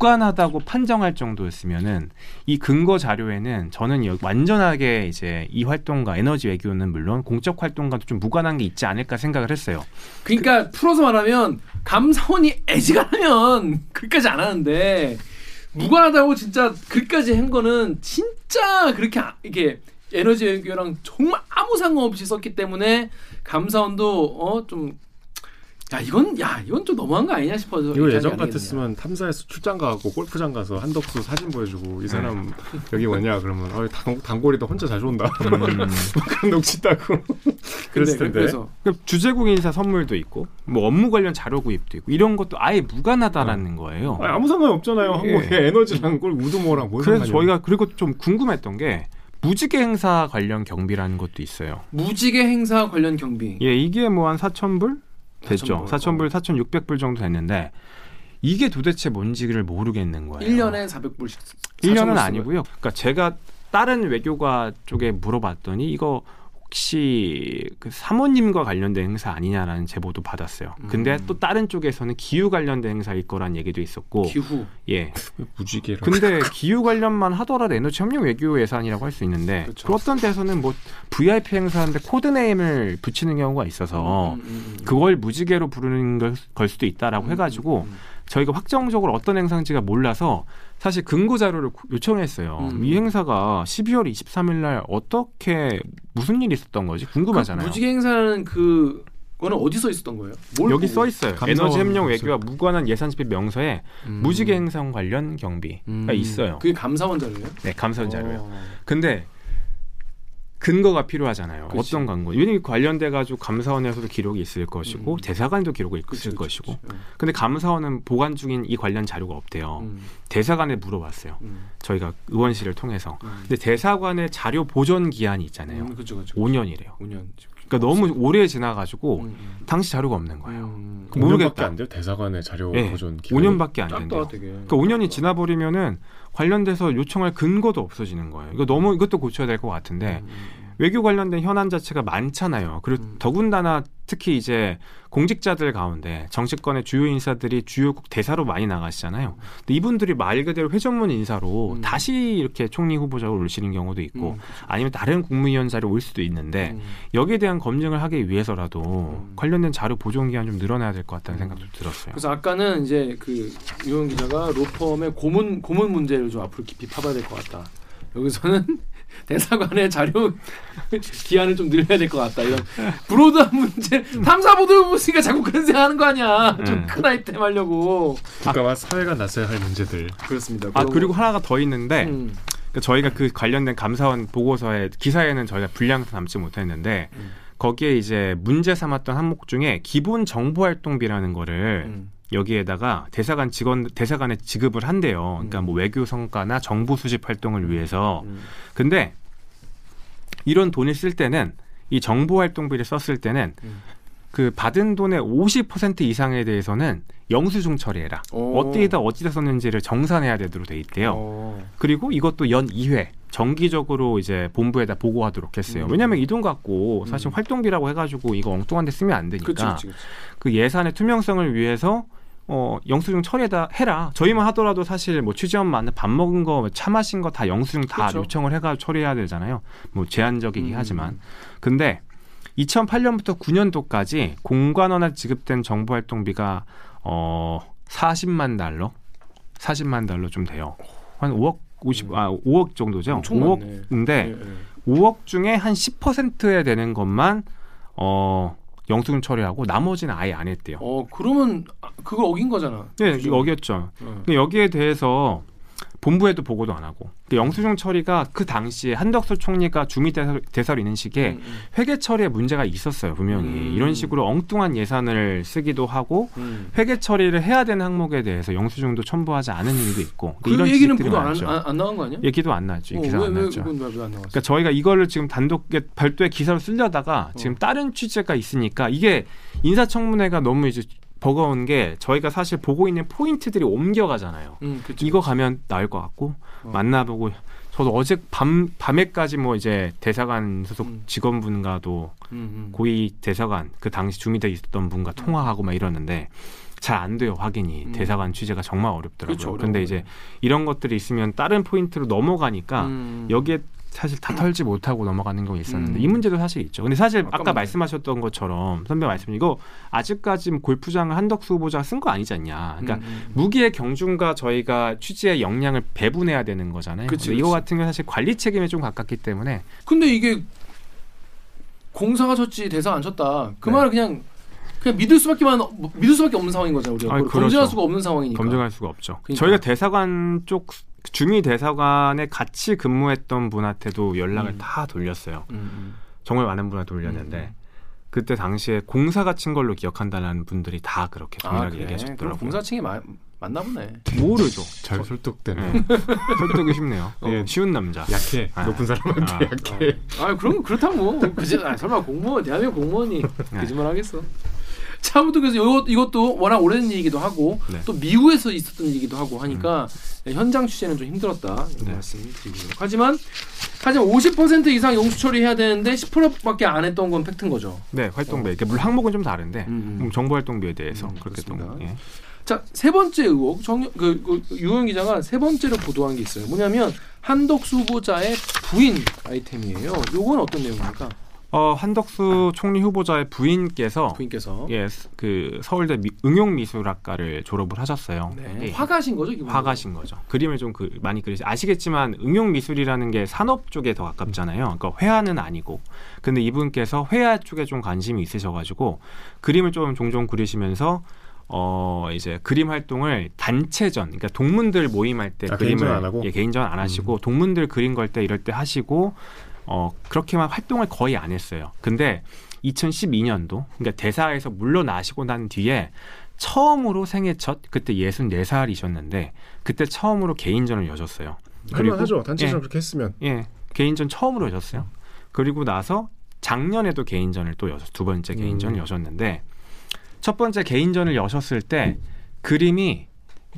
[SPEAKER 2] 무관하다고 판정할 정도였으면은 이 근거 자료에는 저는 여- 완전하게 이제 이 활동과 에너지 외교는 물론 공적 활동과도 좀 무관한 게 있지 않을까 생각을 했어요.
[SPEAKER 1] 그러니까 풀어서 말하면 감사원이 애지간하면 그까지 안 하는데 무관하다고 진짜 그까지 한 거는 진짜 그렇게 아- 이게 에너지 외교랑 정말 아무 상관없이 썼기 때문에 감사원도 어 좀 야 이건 야 이건 좀 너무한 거 아니냐 싶어서
[SPEAKER 4] 이거 예전 같았으면 탐사에서 출장 가고 골프장 가서 한덕수 사진 보여주고 이 사람
[SPEAKER 1] 네.
[SPEAKER 4] 여기 뭐냐 그러면 어, 단, 단골이다 혼자 잘 쏜다
[SPEAKER 2] 음.
[SPEAKER 4] 그런 녹취 따고
[SPEAKER 1] 아니냐.
[SPEAKER 4] 그랬을 텐데
[SPEAKER 1] 그래서
[SPEAKER 2] 그 주재국 인사 선물도 있고 뭐 업무 관련 자료 구입도 있고 이런 것도 아예 무관하다라는 거예요.
[SPEAKER 4] 아니, 아무 상관 없잖아요
[SPEAKER 2] 예.
[SPEAKER 4] 한국에 에너지랑 꼴 우두머랑 뭔
[SPEAKER 2] 그래서. 저희가 그리고 좀 궁금했던 게 무지개 행사 관련 경비라는 것도 있어요.
[SPEAKER 1] 무지개 행사 관련 경비
[SPEAKER 2] 예, 이게 뭐 한 4,000불 됐죠.
[SPEAKER 1] 4,000불.
[SPEAKER 2] 4,000불, 4,600불 정도 됐는데 이게 도대체 뭔지를 모르겠는 거예요.
[SPEAKER 1] 1년에 400불씩
[SPEAKER 2] 1년은 아니고요. 그러니까 제가 다른 외교가 쪽에 물어봤더니 이거 혹시 그 사모님과 관련된 행사 아니냐라는 제보도 받았어요. 근데
[SPEAKER 1] 음.
[SPEAKER 2] 또 다른 쪽에서는 기후 관련된 행사일 거란 얘기도 있었고,
[SPEAKER 1] 기후
[SPEAKER 2] 예.
[SPEAKER 4] 무지개랑
[SPEAKER 2] 근데 기후 관련만 하더라도 에너지 협력 외교 예산이라고 할 수 있는데
[SPEAKER 1] 그쵸.
[SPEAKER 2] 그 어떤 데서는 뭐 VIP 행사인데 코드네임을 붙이는 경우가 있어서
[SPEAKER 1] 음, 음, 음.
[SPEAKER 2] 그걸 무지개로 부르는 걸, 걸 수도 있다라고
[SPEAKER 1] 음,
[SPEAKER 2] 해가지고
[SPEAKER 1] 음,
[SPEAKER 2] 저희가 확정적으로 어떤 행사인지가 몰라서 사실 근거 자료를 구- 요청했어요.
[SPEAKER 1] 음.
[SPEAKER 2] 이 행사가 12월 23일 날 어떻게 무슨 일이 있었던 거지 궁금하잖아요.
[SPEAKER 1] 그 무지개 행사는 그 거는 어디서 있었던 거예요? 뭘
[SPEAKER 2] 여기? 써 있어요. 에너지 협력. 외교와 무관한 예산 집행 명서에
[SPEAKER 1] 음.
[SPEAKER 2] 무지개 행사 관련 경비가
[SPEAKER 1] 음.
[SPEAKER 2] 있어요.
[SPEAKER 1] 그게 감사원 자료예요?
[SPEAKER 2] 네, 감사원 자료요.
[SPEAKER 1] 어.
[SPEAKER 2] 근데 근거가 필요하잖아요.
[SPEAKER 1] 그치.
[SPEAKER 2] 어떤 근거? 왜냐면 관련돼 가지고 감사원에서도 기록이 있을 것이고
[SPEAKER 1] 음.
[SPEAKER 2] 대사관도 기록이
[SPEAKER 1] 그치,
[SPEAKER 2] 있을
[SPEAKER 1] 그치,
[SPEAKER 2] 것이고.
[SPEAKER 1] 그치.
[SPEAKER 2] 근데 감사원은 보관 중인 이 관련 자료가 없대요.
[SPEAKER 1] 음,
[SPEAKER 2] 대사관에 물어봤어요.
[SPEAKER 1] 음,
[SPEAKER 2] 저희가 의원실을 통해서.
[SPEAKER 1] 음.
[SPEAKER 2] 근데 대사관의 자료 보존 기한이 있잖아요.
[SPEAKER 1] 음, 그죠, 그죠.
[SPEAKER 2] 5년이래요.
[SPEAKER 1] 5년.
[SPEAKER 2] 그러니까 너무 오래 지나가지고
[SPEAKER 1] 음, 음.
[SPEAKER 2] 당시 자료가 없는 거예요. 모르겠다.
[SPEAKER 4] 5년밖에 안 돼요 대사관의 자료
[SPEAKER 2] 예,
[SPEAKER 4] 보존 기간이?
[SPEAKER 2] 5년밖에 안 된대요.
[SPEAKER 1] 되게.
[SPEAKER 2] 그러니까 5년이 지나버리면은 관련돼서 요청할 근거도 없어지는 거예요. 이거 너무 이것도 고쳐야 될 것 같은데
[SPEAKER 1] 음, 음.
[SPEAKER 2] 외교 관련된 현안 자체가 많잖아요. 그리고
[SPEAKER 1] 음.
[SPEAKER 2] 더군다나 특히 이제 공직자들 가운데 정치권의 주요 인사들이 주요국 대사로 많이 나가시잖아요. 근데 이분들이 말 그대로 회전문 인사로
[SPEAKER 1] 음.
[SPEAKER 2] 다시 이렇게 총리 후보자로 오시는 경우도 있고
[SPEAKER 1] 음,
[SPEAKER 2] 아니면 다른 국무위원 자리에 올 수도 있는데
[SPEAKER 1] 음.
[SPEAKER 2] 여기에 대한 검증을 하기 위해서라도
[SPEAKER 1] 음.
[SPEAKER 2] 관련된 자료 보존 기간 좀 늘어나야 될 것 같다는 생각도 들었어요.
[SPEAKER 1] 그래서 아까는 이제 그 유영 기자가 로펌의 고문 고문 문제를 좀 앞으로 깊이 파봐야 될 것 같다. 여기서는 대사관의 자료 기한을 좀 늘려야 될 것 같다. 이런 브로드한 문제 탐사 보도 보니까 자꾸 그런 생각하는 거 아니야. 좀
[SPEAKER 2] 음.
[SPEAKER 1] 큰 아이템 하려고.
[SPEAKER 4] 국가와 사회가 나서야 할 문제들
[SPEAKER 1] 그렇습니다.
[SPEAKER 2] 아 그리고 하나가 더 있는데
[SPEAKER 1] 음,
[SPEAKER 2] 그러니까 저희가 그 관련된 감사원 보고서에 기사에는 저희가 분량 담지 못했는데
[SPEAKER 1] 음.
[SPEAKER 2] 거기에 이제 문제 삼았던 항목 중에 기본 정보 활동비라는 거를
[SPEAKER 1] 음,
[SPEAKER 2] 여기에다가 대사관 직원 대사관에 지급을 한대요. 그러니까
[SPEAKER 1] 음.
[SPEAKER 2] 뭐 외교 성과나 정보 수집 활동을 위해서.
[SPEAKER 1] 음.
[SPEAKER 2] 근데 이런 돈을 쓸 때는 이 정보 활동비를 썼을 때는
[SPEAKER 1] 음.
[SPEAKER 2] 그 받은 돈의 50% 이상에 대해서는 영수증 처리해라.
[SPEAKER 1] 오.
[SPEAKER 2] 어디에다 어디다 썼는지를 정산해야 되도록 돼 있대요.
[SPEAKER 1] 어.
[SPEAKER 2] 그리고 이것도 연 2회 정기적으로 이제 본부에다 보고하도록 했어요.
[SPEAKER 1] 음.
[SPEAKER 2] 왜냐하면 이 돈 갖고 사실
[SPEAKER 1] 음.
[SPEAKER 2] 활동비라고 해가지고 이거 엉뚱한 데 쓰면 안 되니까
[SPEAKER 1] 그치, 그치, 그치.
[SPEAKER 2] 그 예산의 투명성을 위해서 어 영수증 처리에다 해라. 저희만 하더라도 사실 뭐 취재원만 밥 먹은 거, 차 마신 거 다 영수증 다
[SPEAKER 1] 그쵸.
[SPEAKER 2] 요청을 해가 처리해야 되잖아요. 뭐 제한적이긴
[SPEAKER 1] 음.
[SPEAKER 2] 하지만 근데 2008년부터 9년도까지 공관원에 지급된 정보 활동비가 어 40만 달러, 40만 달러 좀 돼요. 한 5억 50, 아 5억 정도죠.
[SPEAKER 1] 엄청 많네.
[SPEAKER 2] 5억인데
[SPEAKER 1] 예, 예.
[SPEAKER 2] 5억 중에 한 10%에 되는 것만 어 영수증 처리하고 나머지는 아예 안 했대요.
[SPEAKER 1] 어 그러면 아, 그거 어긴 거잖아.
[SPEAKER 2] 네,
[SPEAKER 1] 그죠?
[SPEAKER 2] 어겼죠.
[SPEAKER 1] 어.
[SPEAKER 2] 여기에 대해서 본부에도 보고도 안 하고 그 영수증 처리가 그 당시에 한덕수 총리가 주미 대사, 대사로 있는 시기에
[SPEAKER 1] 음, 음,
[SPEAKER 2] 회계 처리에 문제가 있었어요 분명히
[SPEAKER 1] 음.
[SPEAKER 2] 이런 식으로 엉뚱한 예산을 쓰기도 하고
[SPEAKER 1] 음.
[SPEAKER 2] 회계 처리를 해야 되는 항목에 대해서 영수증도 첨부하지 않은 일도 있고
[SPEAKER 1] 그
[SPEAKER 2] 이런
[SPEAKER 1] 얘기는 보도 안. 안, 안 나간 거 아니야?
[SPEAKER 2] 얘기도 안 나왔죠.
[SPEAKER 1] 어,
[SPEAKER 2] 기사
[SPEAKER 1] 왜, 안왜
[SPEAKER 2] 나왔죠. 그러니까 저희가 이거를 지금 단독에 별도의 기사로 쓰려다가 지금
[SPEAKER 1] 어.
[SPEAKER 2] 다른 취재가 있으니까 이게 인사청문회가 너무 이제 버거운 게 저희가 사실 보고 있는 포인트들이 옮겨가잖아요.
[SPEAKER 1] 음.
[SPEAKER 2] 이거 가면 나을 것 같고
[SPEAKER 1] 어.
[SPEAKER 2] 만나보고 저도 어제 밤 밤에까지 뭐 이제 대사관 소속
[SPEAKER 1] 음.
[SPEAKER 2] 직원분과도
[SPEAKER 1] 음, 음.
[SPEAKER 2] 고위 대사관 그 당시 주미대 있었던 분과 통화하고 막 이러는데 잘 안 돼요 확인이
[SPEAKER 1] 음.
[SPEAKER 2] 대사관 취재가 정말 어렵더라고요.
[SPEAKER 1] 어려워요.
[SPEAKER 2] 근데 이제 이런 것들이 있으면 다른 포인트로 넘어가니까
[SPEAKER 1] 음.
[SPEAKER 2] 여기에 사실 다 털지 못하고 넘어가는 경우 있었는데
[SPEAKER 1] 음.
[SPEAKER 2] 이 문제도 사실 있죠. 근데 사실 아까
[SPEAKER 1] 아깝네.
[SPEAKER 2] 말씀하셨던 것처럼 선배 말씀 이거 아직까지 뭐 골프장을 한덕수 후보자가 쓴 거 아니지 않냐. 그러니까
[SPEAKER 1] 음, 음.
[SPEAKER 2] 무기의 경중과 저희가 취지의 역량을 배분해야 되는 거잖아요.
[SPEAKER 1] 그치,
[SPEAKER 2] 이거
[SPEAKER 1] 그치.
[SPEAKER 2] 같은 경우 사실 관리 책임에 좀 가깝기 때문에
[SPEAKER 1] 근데 이게 공사가 쳤지 대상 안 쳤다. 그
[SPEAKER 2] 네.
[SPEAKER 1] 말을 그냥 그냥 믿을 수밖에만 믿을 수밖에 없는 상황인 거잖아요. 우리가
[SPEAKER 2] 아이,
[SPEAKER 1] 그걸 검증할
[SPEAKER 2] 그렇죠.
[SPEAKER 1] 수가 없는 상황이니까.
[SPEAKER 2] 검증할 수가 없죠.
[SPEAKER 1] 그러니까.
[SPEAKER 2] 저희가 대사관 쪽 주미 대사관에 같이 근무했던 분한테도 연락을
[SPEAKER 1] 음.
[SPEAKER 2] 다 돌렸어요.
[SPEAKER 1] 음,
[SPEAKER 2] 정말 많은 분한테 돌렸는데
[SPEAKER 1] 음.
[SPEAKER 2] 그때 당시에 공사가 친 걸로 기억한다는 분들이 다 그렇게
[SPEAKER 1] 아,
[SPEAKER 2] 동일하게
[SPEAKER 1] 그래. 그럼
[SPEAKER 2] 얘기하셨더라고요.
[SPEAKER 1] 공사층이 마, 맞나 보네.
[SPEAKER 2] 모르죠.
[SPEAKER 4] 잘 설득되네.
[SPEAKER 2] 네. 설득이 쉽네요.
[SPEAKER 1] 어.
[SPEAKER 2] 예, 쉬운 남자.
[SPEAKER 4] 약해.
[SPEAKER 2] 아.
[SPEAKER 4] 높은 사람한테
[SPEAKER 2] 아.
[SPEAKER 4] 약해.
[SPEAKER 1] 아, 그럼 그렇다고 뭐. 그지? 아, 설마 공무원 대한민국 공무원이
[SPEAKER 2] 네.
[SPEAKER 1] 거짓말 하겠어. 자, 아무튼 그래서 이것, 이것도 워낙 오래된 얘기도 하고
[SPEAKER 2] 네.
[SPEAKER 1] 또 미국에서 있었던 얘기도 하고 하니까 현장 취재는 좀 힘들었다 이런
[SPEAKER 2] 네.
[SPEAKER 1] 말씀 드리고요. 하지만 하지만 50% 이상 용수 처리해야 되는데 10%밖에 안 했던 건 팩트인 거죠.
[SPEAKER 2] 네, 활동비. 어. 물론 항목은 좀 다른데
[SPEAKER 1] 음, 음.
[SPEAKER 2] 음, 정보 활동비에 대해서
[SPEAKER 1] 음,
[SPEAKER 2] 그렇게 또
[SPEAKER 1] 그렇습니다.
[SPEAKER 2] 예.
[SPEAKER 1] 자, 세 번째 의혹. 정, 그, 그 유호영 기자가 세 번째로 보도한 게 있어요. 뭐냐면 한덕수 후보자의 부인 아이템이에요. 요건 어떤 내용입니까?
[SPEAKER 2] 어, 한덕수 총리 후보자의 부인께서
[SPEAKER 1] 부인께서.
[SPEAKER 2] 예, 그 서울대 미, 응용미술학과를 졸업을 하셨어요.
[SPEAKER 1] 네.
[SPEAKER 2] 예.
[SPEAKER 1] 화가신 거죠, 기본
[SPEAKER 2] 화가신 거죠. 그림을 좀 그, 많이 그리시 아시겠지만 응용미술이라는 게 산업 쪽에 더 가깝잖아요. 그러니까 회화는 아니고. 근데 이분께서 회화 쪽에 좀 관심이 있으셔 가지고 그림을 좀 종종 그리시면서 어 이제 그림 활동을 단체전, 그러니까 동문들 모임할 때
[SPEAKER 4] 아,
[SPEAKER 2] 그림을
[SPEAKER 4] 개인전 안 하고?
[SPEAKER 2] 예, 개인전 안 하시고 동문들 그림 걸 때 이럴 때 하시고 어 그렇게만 활동을 거의 안 했어요. 근데 2012년도 그러니까 대사에서 물러나시고 난 뒤에 처음으로 생애 첫 그때 64살이셨는데 그때 처음으로 개인전을 여셨어요.
[SPEAKER 4] 할만하죠. 단체전
[SPEAKER 2] 예.
[SPEAKER 4] 그렇게 했으면.
[SPEAKER 2] 예, 개인전 처음으로 여셨어요. 그리고 나서 작년에도 개인전을 또 여셨 두 번째 개인전을
[SPEAKER 4] 음.
[SPEAKER 2] 여셨는데 첫 번째 개인전을 여셨을 때 그림이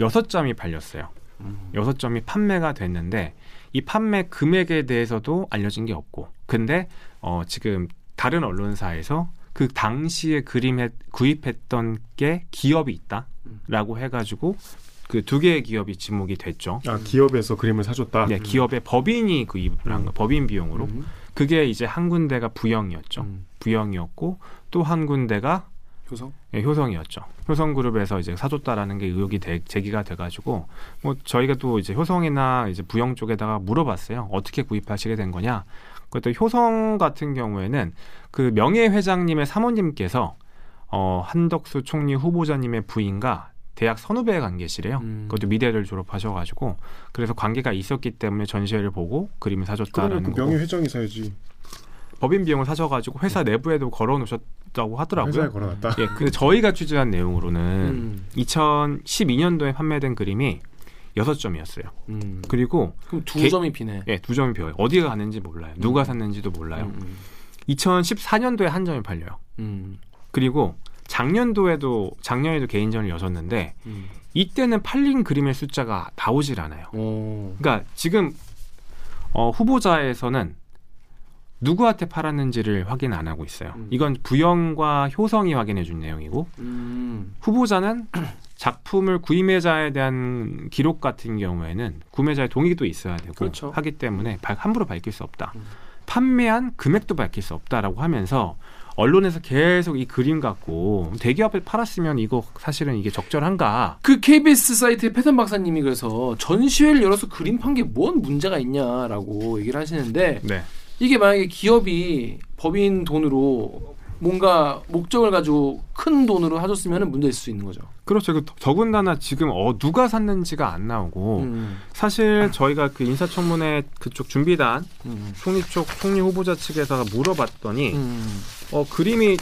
[SPEAKER 2] 여섯 점이 팔렸어요.
[SPEAKER 1] 음.
[SPEAKER 2] 여섯 점이 판매가 됐는데 이 판매 금액에 대해서도 알려진 게 없고 근데 어 지금 다른 언론사에서 그 당시에 그림에 구입했던 게 기업이 있다라고 해가지고 그 두 개의 기업이 지목이 됐죠.
[SPEAKER 4] 아 기업에서 그림을 사줬다.
[SPEAKER 2] 네, 기업의 법인이 구입을 한 거, 법인 비용으로.
[SPEAKER 1] 음.
[SPEAKER 2] 그게 이제 한 군데가 부영이었죠.
[SPEAKER 1] 음.
[SPEAKER 2] 부영이었고 또 한 군데가
[SPEAKER 1] 효성.
[SPEAKER 2] 예, 효성이었죠. 효성 그룹에서 이제 사줬다라는 게 의혹이 대- 제기가 돼가지고 뭐 저희가 또 이제 효성이나 이제 부영 쪽에다가 물어봤어요. 어떻게 구입하시게 된 거냐? 그것도 효성 같은 경우에는 그 명예 회장님의 사모님께서 어 한덕수 총리 후보자님의 부인과 대학 선후배 관계시래요.
[SPEAKER 1] 음.
[SPEAKER 2] 그것도 미대를 졸업하셔가지고 그래서 관계가 있었기 때문에 전시회를 보고 그림을 사줬다라는
[SPEAKER 4] 그 명예 회장이 사야지.
[SPEAKER 2] 법인 비용을 사셔가지고 회사 내부에도 걸어놓으셨다고 하더라고요.
[SPEAKER 4] 회사에 걸어놨다.
[SPEAKER 2] 예, 근데 저희가 취재한 내용으로는
[SPEAKER 1] 음.
[SPEAKER 2] 2012년도에 판매된 그림이 여섯 점이었어요.
[SPEAKER 1] 음.
[SPEAKER 2] 그리고
[SPEAKER 1] 그럼 두
[SPEAKER 2] 개-
[SPEAKER 1] 점이 비네.
[SPEAKER 2] 예, 두 점이 비어요. 어디가 갔는지 몰라요. 누가 샀는지도 몰라요.
[SPEAKER 1] 음.
[SPEAKER 2] 2014년도에 한 점이 팔려요.
[SPEAKER 1] 음.
[SPEAKER 2] 그리고 작년도에도 작년에도 개인전을 여셨는데
[SPEAKER 1] 음.
[SPEAKER 2] 이때는 팔린 그림의 숫자가 나오질 않아요.
[SPEAKER 1] 오.
[SPEAKER 2] 그러니까 지금 어, 후보자에서는 누구한테 팔았는지를 확인 안 하고 있어요.
[SPEAKER 1] 음.
[SPEAKER 2] 이건 부영과 효성이 확인해 준 내용이고
[SPEAKER 1] 음.
[SPEAKER 2] 후보자는 작품을 구매자에 대한 기록 같은 경우에는 구매자의 동의도 있어야 되고
[SPEAKER 1] 그렇죠.
[SPEAKER 2] 하기 때문에 발- 함부로 밝힐 수 없다.
[SPEAKER 1] 음.
[SPEAKER 2] 판매한 금액도 밝힐 수 없다라고 하면서 언론에서 계속 이 그림 갖고 대기업에 팔았으면 이거 사실은 이게 적절한가?
[SPEAKER 1] 그 KBS 사이트의 패턴 박사님이 그래서 전시회를 열어서 그림 판 게 뭔 문제가 있냐라고 얘기를 하시는데
[SPEAKER 2] 네.
[SPEAKER 1] 이게 만약에 기업이 법인 돈으로 뭔가 목적을 가지고 큰 돈으로 하줬으면 문제 있을 수 있는 거죠.
[SPEAKER 2] 그렇죠. 그 더군다나 지금 어 누가 샀는지가 안 나오고
[SPEAKER 1] 음.
[SPEAKER 2] 사실 저희가 그 인사청문회 그쪽 준비단
[SPEAKER 1] 음.
[SPEAKER 2] 총리 쪽 총리 후보자 측에서 물어봤더니
[SPEAKER 1] 음.
[SPEAKER 2] 어 그림이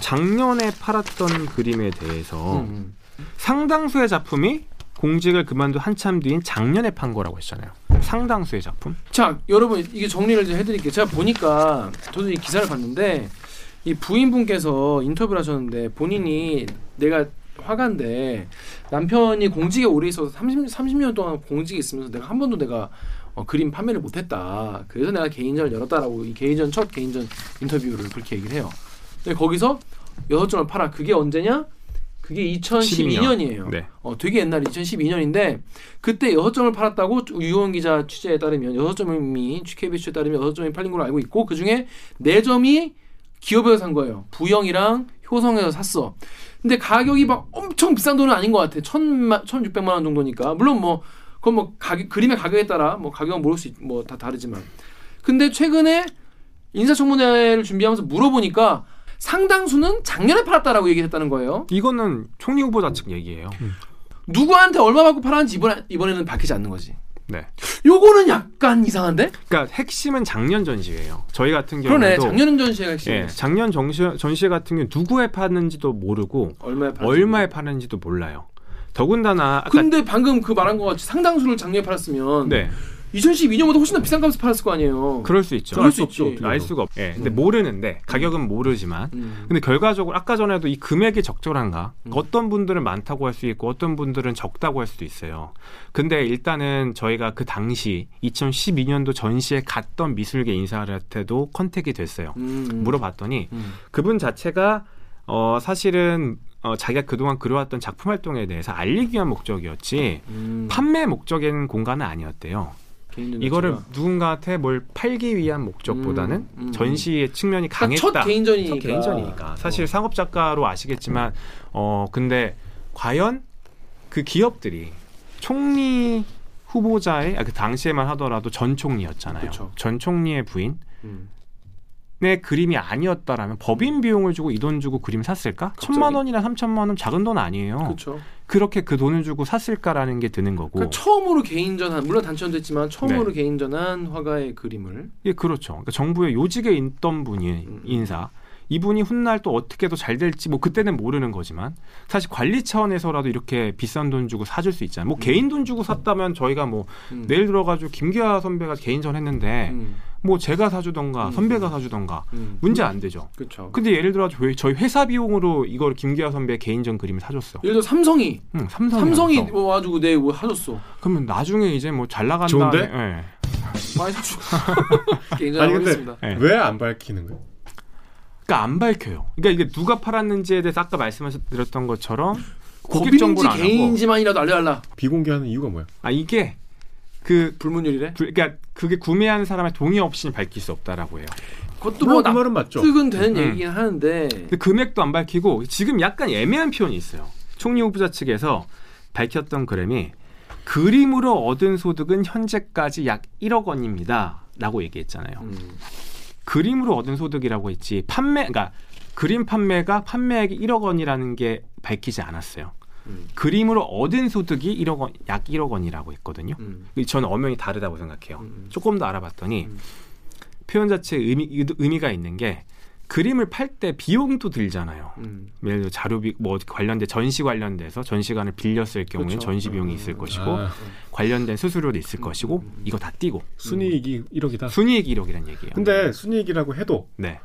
[SPEAKER 2] 작년에 팔았던 그림에 대해서
[SPEAKER 1] 음.
[SPEAKER 2] 상당수의 작품이 공직을 그만둔 한참 뒤인 작년에 판 거라고 했잖아요. 상당수의 작품.
[SPEAKER 1] 자, 여러분 이게 정리를 좀 해드릴게요. 제가 보니까 저도 이 기사를 봤는데 이 부인분께서 인터뷰를 하셨는데 본인이 내가 화가인데 남편이 공직에 오래 있어서 30, 30년 동안 공직에 있으면서 내가 한 번도 내가 어, 그림 판매를 못했다. 그래서 내가 개인전을 열었다라고 이 개인전 첫 개인전 인터뷰를 그렇게 얘기를 해요. 근데 거기서 여섯 점을 팔아. 그게 언제냐? 그게 2012년이에요.
[SPEAKER 2] 네.
[SPEAKER 1] 어, 되게 옛날 2012년인데 그때 여섯 점을 팔았다고 유원 기자 취재에 따르면 여섯 점이 KBS에 따르면 여섯 점이 팔린 걸로 알고 있고 그 중에 네 점이 기업에서 산 거예요. 부영이랑 효성에서 샀어. 근데 가격이 막 엄청 비싼 돈은 아닌 것 같아. 천만, 천육백만 원 정도니까. 물론 뭐, 그건 뭐, 가격, 그림의 가격에 따라 뭐, 가격은 모를 수, 있, 뭐, 다 다르지만. 근데 최근에 인사청문회를 준비하면서 물어보니까 상당수는 작년에 팔았다라고 얘기를 했다는 거예요.
[SPEAKER 2] 이거는 총리 후보자 측 얘기예요.
[SPEAKER 1] 누구한테 얼마 받고 팔았는지 이번에, 이번에는 밝히지 않는 거지.
[SPEAKER 2] 네.
[SPEAKER 1] 요거는 약간 이상한데?
[SPEAKER 2] 그러니까 핵심은 작년 전시회예요. 저희 같은
[SPEAKER 1] 그러네.
[SPEAKER 2] 경우에도
[SPEAKER 1] 작년 전시회가 핵심.
[SPEAKER 2] 예, 작년 전시, 전시회 같은 경우 누구에 파는지도 모르고
[SPEAKER 1] 얼마에?
[SPEAKER 2] 얼마에 파는지도 몰라요. 더군다나 아까
[SPEAKER 1] 근데 방금 그 말한 것 같이 상당수를 작년에 팔았으면
[SPEAKER 2] 네
[SPEAKER 1] 2012년보다 훨씬 더 비싼 값에 팔았을 거 아니에요.
[SPEAKER 2] 그럴 수 있죠.
[SPEAKER 1] 그럴 수 있지.
[SPEAKER 2] 알 수가 없. 예, 근데
[SPEAKER 1] 음.
[SPEAKER 2] 모르는데 가격은 모르지만
[SPEAKER 1] 음.
[SPEAKER 2] 근데 결과적으로 아까 전에도 이 금액이 적절한가?
[SPEAKER 1] 음.
[SPEAKER 2] 어떤 분들은 많다고 할 수 있고 어떤 분들은 적다고 할 수도 있어요. 근데 일단은 저희가 그 당시 2012년도 전시에 갔던 미술계 인사한테도 컨택이 됐어요.
[SPEAKER 1] 음.
[SPEAKER 2] 물어봤더니
[SPEAKER 1] 음.
[SPEAKER 2] 그분 자체가 어 사실은 어 자기가 그동안 그려왔던 작품 활동에 대해서 알리기 위한 목적이었지
[SPEAKER 1] 음.
[SPEAKER 2] 판매 목적인 공간은 아니었대요. 이거를. 누군가한테 뭘 팔기 위한 목적보다는
[SPEAKER 1] 음, 음.
[SPEAKER 2] 전시의 측면이
[SPEAKER 1] 그러니까
[SPEAKER 2] 강했다.
[SPEAKER 1] 첫 개인전이니까.
[SPEAKER 2] 첫 개인전이니까. 사실 상업 작가로 아시겠지만 어 근데 과연 그 기업들이 총리 후보자의 아, 그 당시에만 하더라도 전 총리였잖아요.
[SPEAKER 1] 그쵸.
[SPEAKER 2] 전 총리의 부인
[SPEAKER 1] 음.
[SPEAKER 2] 의 그림이 아니었다라면 법인 비용을 주고 이 돈 주고 그림 샀을까?
[SPEAKER 1] 갑자기?
[SPEAKER 2] 천만 원이나 삼천만 원 작은 돈 아니에요.
[SPEAKER 1] 그렇죠.
[SPEAKER 2] 그렇게 그 돈을 주고 샀을까라는 게 드는 거고.
[SPEAKER 1] 그러니까 처음으로 개인전한 물론 했지만 처음으로
[SPEAKER 2] 네.
[SPEAKER 1] 개인전한 화가의 그림을
[SPEAKER 2] 예, 그렇죠. 그러니까 정부의 요직에 있던 분이
[SPEAKER 1] 음.
[SPEAKER 2] 인사. 이분이 훗날 또 어떻게 더 잘 될지 뭐 그때는 모르는 거지만 사실 관리 차원에서라도 이렇게 비싼 돈 주고 사줄 수 있잖아요. 뭐 개인 돈 주고 샀다면 저희가 뭐
[SPEAKER 1] 음.
[SPEAKER 2] 내일 들어가지고 김기아 선배가 개인전 했는데
[SPEAKER 1] 음.
[SPEAKER 2] 뭐 제가 사주던가
[SPEAKER 1] 음.
[SPEAKER 2] 선배가 사주던가
[SPEAKER 1] 음.
[SPEAKER 2] 문제 안 되죠.
[SPEAKER 1] 그렇죠.
[SPEAKER 2] 근데 예를 들어 저희 저희 회사 비용으로 이걸 김기아 선배 개인전 그림을 사줬어.
[SPEAKER 1] 예를 들어 삼성이
[SPEAKER 2] 응, 삼성이
[SPEAKER 1] 삼성이
[SPEAKER 2] 왔어.
[SPEAKER 1] 와가지고 내뭐 하셨어.
[SPEAKER 2] 그러면 나중에 이제 뭐 잘 나간다.
[SPEAKER 4] 좋은데?
[SPEAKER 2] 예.
[SPEAKER 1] 많이 사주. 개인전
[SPEAKER 4] 아니, 근데.
[SPEAKER 2] 네.
[SPEAKER 4] 왜안 밝히는 거예요?
[SPEAKER 2] 그러니까 안 밝혀요. 그러니까 이게 누가 팔았는지에 대해서 아까 말씀드렸던 것처럼 고객 정보를 안 하고
[SPEAKER 1] 개인지만이라도 알려달라.
[SPEAKER 4] 비공개하는 이유가 뭐야?
[SPEAKER 2] 아 이게 그
[SPEAKER 1] 불문율이래.
[SPEAKER 2] 불- 그러니까 그게 구매한 사람의 동의 없이는 밝힐 수 없다라고 해요.
[SPEAKER 1] 그것도
[SPEAKER 4] 물론 뭐그
[SPEAKER 1] 납-
[SPEAKER 4] 말은 맞죠.
[SPEAKER 1] 납득은 되는
[SPEAKER 2] 음.
[SPEAKER 1] 얘기긴 하는데
[SPEAKER 2] 근데 금액도 안 밝히고 지금 약간 애매한 표현이 있어요. 총리 후보자 측에서 밝혔던 그램이 그림으로 얻은 소득은 현재까지 약 1억 원입니다라고 얘기했잖아요.
[SPEAKER 1] 음.
[SPEAKER 2] 그림으로 얻은 소득이라고 했지 판매 그러니까 그림 판매가 판매액이 1억 원이라는 게 밝히지 않았어요.
[SPEAKER 1] 음.
[SPEAKER 2] 그림으로 얻은 소득이 1억 원, 약 1억 원이라고 했거든요.
[SPEAKER 1] 음.
[SPEAKER 2] 저는 엄연히 다르다고 생각해요.
[SPEAKER 1] 음.
[SPEAKER 2] 조금 더 알아봤더니
[SPEAKER 1] 음.
[SPEAKER 2] 표현 자체에 의미, 의미가 있는 게 그림을 팔 때 비용도 들잖아요.
[SPEAKER 1] 음.
[SPEAKER 2] 예를 들어 자료비 뭐 관련된 전시 관련돼서 전시관을 빌렸을 경우에
[SPEAKER 1] 그렇죠.
[SPEAKER 2] 전시 비용이
[SPEAKER 1] 음.
[SPEAKER 2] 있을 것이고
[SPEAKER 4] 아,
[SPEAKER 2] 관련된 수수료도 있을 것이고
[SPEAKER 1] 음.
[SPEAKER 2] 이거 다 띄고
[SPEAKER 4] 순이익이 1억이다.
[SPEAKER 2] 순이익 1억이라는 얘기예요.
[SPEAKER 4] 근데 순이익이라고 해도
[SPEAKER 2] 네,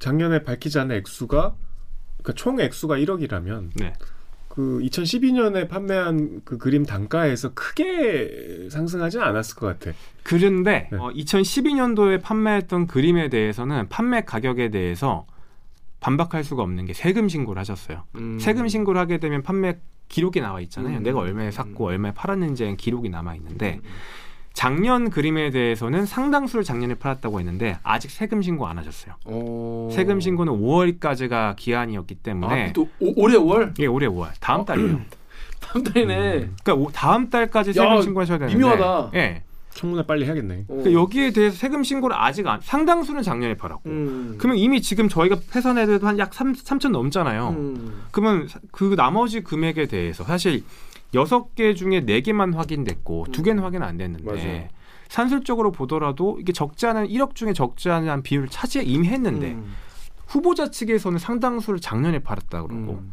[SPEAKER 4] 작년에 밝히지 않은 액수가 그러니까 총 액수가 1억이라면
[SPEAKER 2] 네.
[SPEAKER 4] 그 2012년에 판매한 그 그림 단가에서 크게 상승하지 않았을 것 같아.
[SPEAKER 2] 그런데
[SPEAKER 4] 네.
[SPEAKER 2] 어, 2012년도에 판매했던 그림에 대해서는 판매 가격에 대해서 반박할 수가 없는 게 세금 신고를 하셨어요.
[SPEAKER 1] 음.
[SPEAKER 2] 세금 신고를 하게 되면 판매 기록이 나와 있잖아요.
[SPEAKER 1] 음.
[SPEAKER 2] 내가 얼마에 샀고
[SPEAKER 1] 음.
[SPEAKER 2] 얼마에 팔았는지의 기록이 남아 있는데
[SPEAKER 1] 음.
[SPEAKER 2] 작년 그림에 대해서는 상당수를 작년에 팔았다고 했는데 아직 세금 신고 안 하셨어요.
[SPEAKER 1] 어.
[SPEAKER 2] 세금 신고는 5월까지가 기한이었기 때문에
[SPEAKER 1] 아, 또 오, 올해 5월?
[SPEAKER 2] 이게 올해 5월 다음 달이에요.
[SPEAKER 1] 다음 달이네.
[SPEAKER 2] 그러니까 오- 다음 달까지 세금
[SPEAKER 1] 야,
[SPEAKER 2] 신고하셔야 되는데
[SPEAKER 1] 미묘하다.
[SPEAKER 2] 예.
[SPEAKER 4] 청문회 빨리 해야겠네.
[SPEAKER 1] 어.
[SPEAKER 2] 그러니까 여기에 대해서 세금 신고를 아직 안 상당수는 작년에 팔았고
[SPEAKER 1] 음.
[SPEAKER 2] 그러면 이미 지금 저희가 회선해도 한 약 3천 넘잖아요.
[SPEAKER 1] 음.
[SPEAKER 2] 그러면 사- 그 나머지 금액에 대해서 사실 여섯 개 중에 네 개만 확인됐고 두 개는 확인 안 됐는데
[SPEAKER 1] 맞아요.
[SPEAKER 2] 산술적으로 보더라도 이게 적지 않은 1억 중에 적지 않은 비율을 차지해 이미 했는데
[SPEAKER 1] 음.
[SPEAKER 2] 후보자 측에서는 상당수를 작년에 팔았다 그러고
[SPEAKER 1] 음.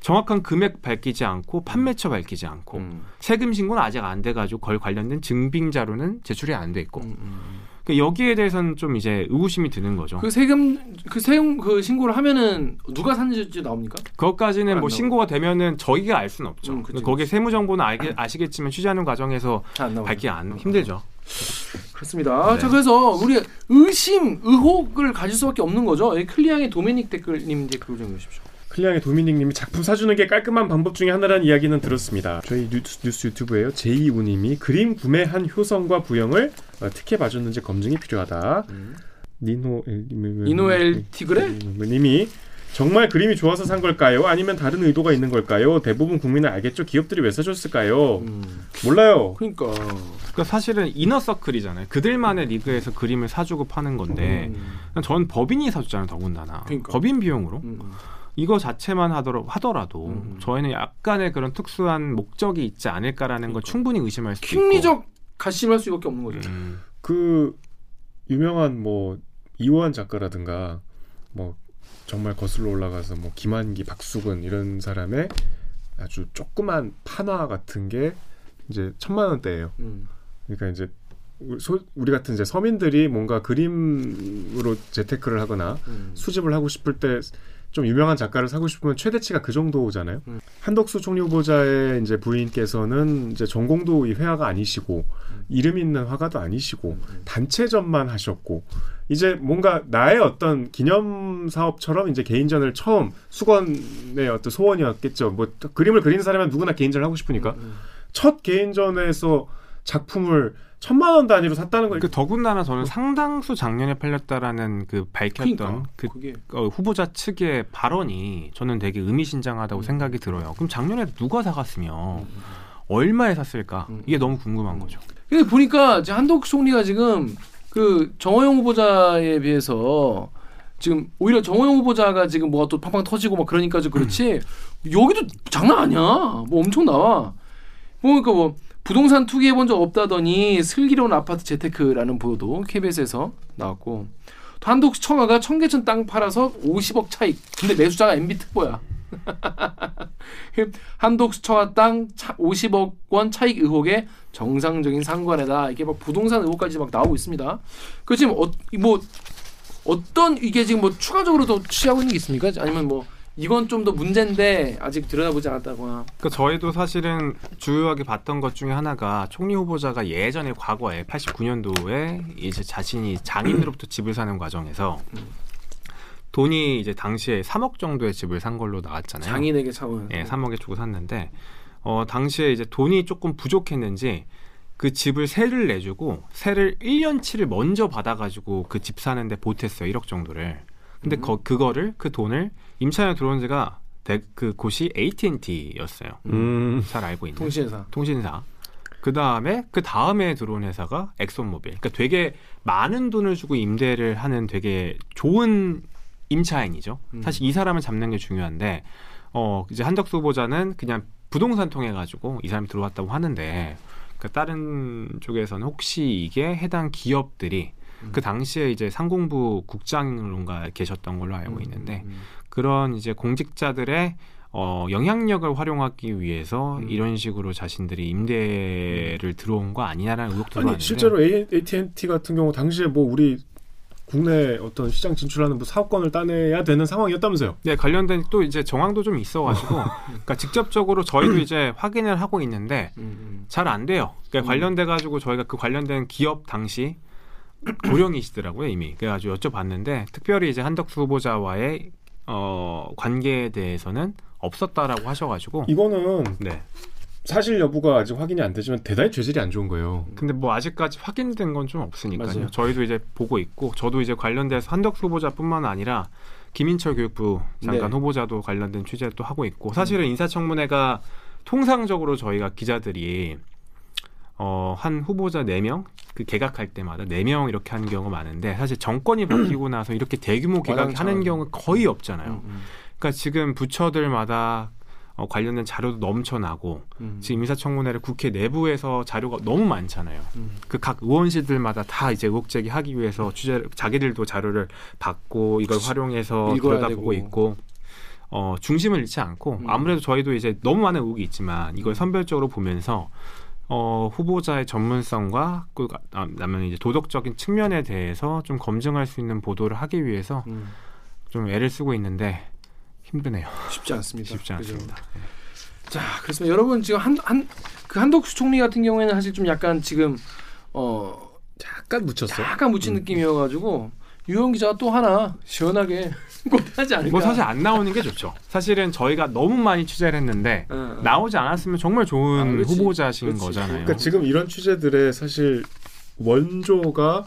[SPEAKER 2] 정확한 금액 밝히지 않고 판매처 밝히지 않고
[SPEAKER 1] 음.
[SPEAKER 2] 세금 신고는 아직 안 돼가지고 걸 관련된 증빙 자료는 제출이 안 돼 있고
[SPEAKER 1] 음, 음.
[SPEAKER 2] 그러니까 여기에 대해서는 좀 이제 의구심이 드는 거죠.
[SPEAKER 1] 그 세금 그 세금 그 신고를 하면은 누가 샀는지 나옵니까?
[SPEAKER 2] 그것까지는
[SPEAKER 1] 안
[SPEAKER 2] 뭐. 신고가 되면은 저희가 알 수는 없죠.
[SPEAKER 1] 음, 그치,
[SPEAKER 2] 거기에 세무 정보는 알게, 아시겠지만 취재하는 과정에서. 밝기 안 힘들죠.
[SPEAKER 1] 그렇습니다.
[SPEAKER 2] 네.
[SPEAKER 1] 자 그래서 우리 의심, 의혹을 가질 수밖에 없는 거죠. 이 클리앙의 도메닉 댓글님 댓글 좀 보십시오.
[SPEAKER 4] 클리앙의 도미닉님이 작품 사주는 게 깔끔한 방법 중에 하나라는 이야기는 들었습니다. 저희 뉴스, 뉴스 유튜브에요. 제이우님이 그림 구매한 효성과 부형을 어, 특혜 봐줬는지 검증이 필요하다. 니노
[SPEAKER 1] 이노엘 티그레?
[SPEAKER 4] 님이 정말 그림이 좋아서 산 걸까요? 아니면 다른 의도가 있는 걸까요? 대부분 국민은 알겠죠. 기업들이 왜 사줬을까요?
[SPEAKER 1] 음,
[SPEAKER 4] 몰라요.
[SPEAKER 1] 그러니까
[SPEAKER 2] 그러니까 사실은 이너 서클이잖아요. 그들만의 리그에서 그림을 사주고 파는 건데
[SPEAKER 1] 음,
[SPEAKER 2] 전 법인이 사줬잖아요. 더군다나
[SPEAKER 1] 그러니까.
[SPEAKER 2] 법인 비용으로
[SPEAKER 1] 음, 음.
[SPEAKER 2] 이거 자체만 하더라도, 하더라도
[SPEAKER 1] 음.
[SPEAKER 2] 저희는 약간의 그런 특수한 목적이 있지 않을까라는 걸 충분히 의심할 수 있고.
[SPEAKER 1] 심리적 가심할 수밖에 없는 거죠.
[SPEAKER 2] 음.
[SPEAKER 4] 그 유명한 뭐 이호한 작가라든가 뭐 정말 거슬러 올라가서 뭐 김한기, 박수근 이런 사람의 아주 조그만 판화 같은 게 이제 천만 원대예요.
[SPEAKER 1] 음.
[SPEAKER 4] 그러니까 이제 우리, 소, 우리 같은 이제 서민들이 뭔가 그림으로 재테크를 하거나
[SPEAKER 1] 음.
[SPEAKER 4] 수집을 하고 싶을 때 좀 유명한 작가를 사고 싶으면 최대치가 그 정도잖아요.
[SPEAKER 1] 음.
[SPEAKER 4] 한덕수 총리 후보자의 이제 부인께서는 이제 전공도 이 회화가 아니시고 이름 있는 화가도 아니시고
[SPEAKER 1] 음.
[SPEAKER 4] 단체전만 하셨고 이제 뭔가 나의 어떤 기념 사업처럼 이제 개인전을 처음 수건의 어떤 소원이었겠죠. 뭐 그림을 그리는 사람은 누구나 개인전을 하고 싶으니까
[SPEAKER 1] 음.
[SPEAKER 4] 첫 개인전에서 작품을 천만 원 단위로 샀다는
[SPEAKER 2] 거그 더군다나 저는 상당수 작년에 팔렸다라는 그 밝혔던
[SPEAKER 1] 그러니까
[SPEAKER 2] 그 어, 후보자 측의 발언이 저는 되게 의미심장하다고
[SPEAKER 1] 음.
[SPEAKER 2] 생각이 들어요. 그럼 작년에 누가 사갔으며 얼마에 샀을까?
[SPEAKER 1] 음.
[SPEAKER 2] 이게 너무 궁금한 거죠.
[SPEAKER 1] 근데 보니까 한덕수 총리가 지금 그 정호영 후보자에 비해서 지금 오히려 정호영 후보자가 지금 뭐가 또 팡팡 터지고 막 그러니까 좀 그렇지 여기도 장난 아니야. 뭐 엄청 나와. 뭐 그러니까 뭐 부동산 투기해 본 적 없다더니 슬기로운 아파트 재테크라는 보도도 KBS에서 나왔고 또 한독 청아가 청계천 땅 팔아서 50억 차익. 근데 매수자가 MB 특보야. 한독 청아 땅 50억 원 차익 의혹에 정상적인 상관에다 이게 막 부동산 의혹까지 막 나오고 있습니다. 그 지금 어, 뭐 어떤 이게 지금 뭐 추가적으로 더 취하고 있는 게 있습니까? 아니면 뭐 이건 좀 더 문제인데 아직 들여다보지 않았다거나.
[SPEAKER 2] 그러니까 저희도 사실은 주요하게 봤던 것 중에 하나가 총리 후보자가 예전에 과거에 89년도에 이제 자신이 장인으로부터 집을 사는 과정에서 돈이 이제 당시에 3억 정도의 집을 산 걸로 나왔잖아요.
[SPEAKER 1] 장인에게 차원.
[SPEAKER 2] 예, 3억에 주고 샀는데 어 당시에 이제 돈이 조금 부족했는지 그 집을 세를 내주고 세를 1년치를 먼저 받아가지고 그 집 사는데 보탰어요 1억 정도를. 근데 거, 그거를 그 돈을 임차인에 들어온 지가 대- 그 곳이 AT&T였어요.
[SPEAKER 4] 음.
[SPEAKER 2] 잘 알고 있는
[SPEAKER 1] 통신사.
[SPEAKER 2] 통신사. 그 다음에 그 다음에 들어온 회사가 엑소모빌. 그러니까 되게 많은 돈을 주고 임대를 하는 되게 좋은 임차인이죠.
[SPEAKER 1] 음.
[SPEAKER 2] 사실 이 사람을 잡는 게 중요한데 어 이제 한덕수 후보자는 그냥 부동산 통해 가지고 이 사람이 들어왔다고 하는데 그 다른 쪽에서는 혹시 이게 해당 기업들이
[SPEAKER 1] 음.
[SPEAKER 2] 그 당시에 이제 상공부 국장인가 계셨던 걸로 알고 있는데
[SPEAKER 1] 음.
[SPEAKER 2] 그런 이제 공직자들의 어, 영향력을 활용하기 위해서
[SPEAKER 1] 음.
[SPEAKER 2] 이런 식으로 자신들이 임대를 들어온 거 아니냐라는 의혹도
[SPEAKER 4] 아니
[SPEAKER 2] 많은데
[SPEAKER 4] 실제로 AT&T 같은 경우 당시에 뭐 우리 국내 어떤 시장 진출하는 뭐 사업권을 따내야 되는 상황이었다면서요?
[SPEAKER 2] 네 관련된 또 이제 정황도 좀 있어가지고 그러니까 직접적으로 저희도 이제 확인을 하고 있는데
[SPEAKER 1] 음, 음.
[SPEAKER 2] 잘안 돼요. 그러니까 관련돼 가지고 저희가 그 관련된 기업 당시 고령이시더라고요 이미. 그래가지고 여쭤봤는데 특별히 이제 한덕수 후보자와의 어, 관계에 대해서는 없었다라고 하셔가지고
[SPEAKER 4] 이거는
[SPEAKER 2] 네.
[SPEAKER 4] 사실 여부가 아직 확인이 안 되지만 대단히 죄질이 안 좋은 거예요.
[SPEAKER 2] 근데 뭐 아직까지 확인된 건 좀 없으니까요.
[SPEAKER 1] 맞아요.
[SPEAKER 2] 저희도 이제 보고 있고 저도 이제 관련돼서 한덕수 후보자뿐만 아니라 김인철 교육부 장관
[SPEAKER 1] 네.
[SPEAKER 2] 후보자도 관련된 취재를 또 하고 있고 사실은 인사청문회가 통상적으로 저희가 기자들이 어, 한 후보자 네명그 개각할 때마다 네 명 이렇게 하는 경우가 많은데 사실 정권이 바뀌고 나서 이렇게 대규모 개각하는. 경우 거의 없잖아요.
[SPEAKER 1] 음, 음.
[SPEAKER 2] 그러니까 지금 부처들마다 어, 관련된 자료도 넘쳐나고
[SPEAKER 1] 음.
[SPEAKER 2] 지금 인사청문회를 국회 내부에서 자료가 너무 많잖아요.
[SPEAKER 1] 음.
[SPEAKER 2] 그각 의원실들마다 다 이제 의혹 제기하기 위해서 취재 자기들도 자료를 받고 이걸 활용해서
[SPEAKER 1] 읽어야
[SPEAKER 2] 들여다보고. 있고 어 중심을 잃지 않고
[SPEAKER 1] 음.
[SPEAKER 2] 아무래도 저희도 이제 너무 많은 의혹이 있지만 이걸 선별적으로 보면서 어, 후보자의 전문성과 그 아, 그다음에 이제 도덕적인 측면에 대해서 좀 검증할 수 있는 보도를 하기 위해서
[SPEAKER 1] 음,
[SPEAKER 2] 좀 애를 쓰고 있는데 힘드네요.
[SPEAKER 1] 쉽지 않습니다.
[SPEAKER 2] 쉽지? 않습니다.
[SPEAKER 1] 자, 그렇습니다. 여러분 지금 한 한 그 한덕수 총리 같은 경우에는 사실 좀 약간 지금 어
[SPEAKER 4] 약간 묻혔어.
[SPEAKER 1] 약간 묻힌 느낌이어가지고 유영 기자가 또 하나 시원하게 하지 않을까.
[SPEAKER 2] 뭐 사실 안 나오는 게 좋죠. 사실은 저희가 너무 많이 취재를 했는데
[SPEAKER 1] 어, 어.
[SPEAKER 2] 나오지 않았으면 정말 좋은
[SPEAKER 1] 아.
[SPEAKER 2] 후보자신
[SPEAKER 1] 그렇지.
[SPEAKER 2] 거잖아요.
[SPEAKER 4] 그러니까 지금 이런 취재들의 사실 원조가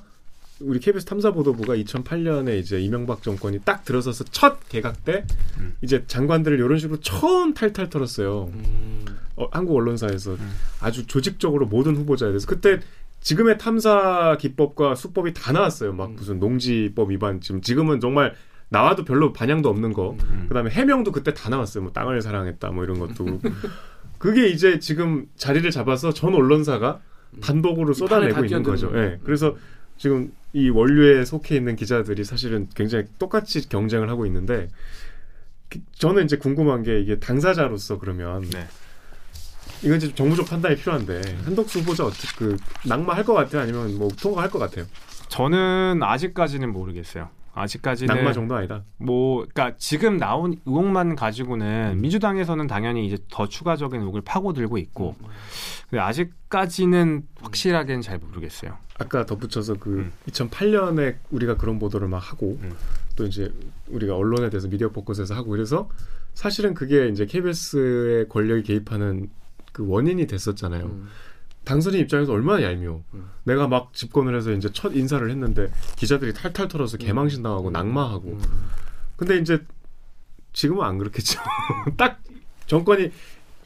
[SPEAKER 4] 우리 KBS 탐사보도부가 2008년에 이제 이명박 정권이 딱 들어서서 첫 개각 때
[SPEAKER 2] 음.
[SPEAKER 4] 이제 장관들을 이런 식으로 처음 탈탈 털었어요.
[SPEAKER 1] 음,
[SPEAKER 4] 어, 한국 언론사에서
[SPEAKER 2] 음.
[SPEAKER 4] 아주 조직적으로 모든 후보자에 대해서 그때 지금의 탐사 기법과 수법이 다 나왔어요. 막
[SPEAKER 1] 음.
[SPEAKER 4] 무슨 농지법 위반 지금 지금은 정말 나와도 별로 반향도 없는 거.
[SPEAKER 2] 음.
[SPEAKER 4] 그다음에 해명도 그때 다 나왔어요. 뭐 땅을 사랑했다 뭐 이런 것도. 그게 이제 지금 자리를 잡아서 전 언론사가
[SPEAKER 1] 다
[SPEAKER 4] 쏟아내고 있는 거죠. 예. 그래서 지금 이 원류에 속해 있는 기자들이 사실은 굉장히 똑같이 경쟁을 하고 있는데 기- 저는 이제 궁금한 게 이게 당사자로서 그러면
[SPEAKER 2] 네.
[SPEAKER 4] 이건 이제 정부적 판단이 필요한데 한덕수 후보자 어떻게 그 낙마할 것 같아요? 아니면 뭐 통과할 것 같아요?
[SPEAKER 2] 저는 아직까지는 모르겠어요. 아직까지는
[SPEAKER 4] 낙마 정도 아니다.
[SPEAKER 2] 뭐 그러니까 지금 나온 의혹만 가지고는 민주당에서는 당연히 이제 더 추가적인 의혹을 파고들고 있고
[SPEAKER 1] 음.
[SPEAKER 2] 근데 아직까지는 확실하게는 잘 모르겠어요.
[SPEAKER 4] 아까 덧붙여서 그
[SPEAKER 2] 음.
[SPEAKER 4] 2008년에 우리가 그런 보도를 막 하고
[SPEAKER 2] 음.
[SPEAKER 4] 또 이제 우리가 언론에 대해서 미디어 포커스에서 하고 그래서 사실은 그게 이제 KBS의 권력이 개입하는 그 원인이 됐었잖아요.
[SPEAKER 1] 음.
[SPEAKER 4] 당선인 입장에서 얼마나 얄미워.
[SPEAKER 1] 음.
[SPEAKER 4] 내가 막 집권을 해서 이제 첫 인사를 했는데 기자들이 탈탈 털어서 개망신 당하고 낙마하고.
[SPEAKER 1] 음.
[SPEAKER 4] 근데 이제 지금은 안 그렇겠죠. 딱 정권이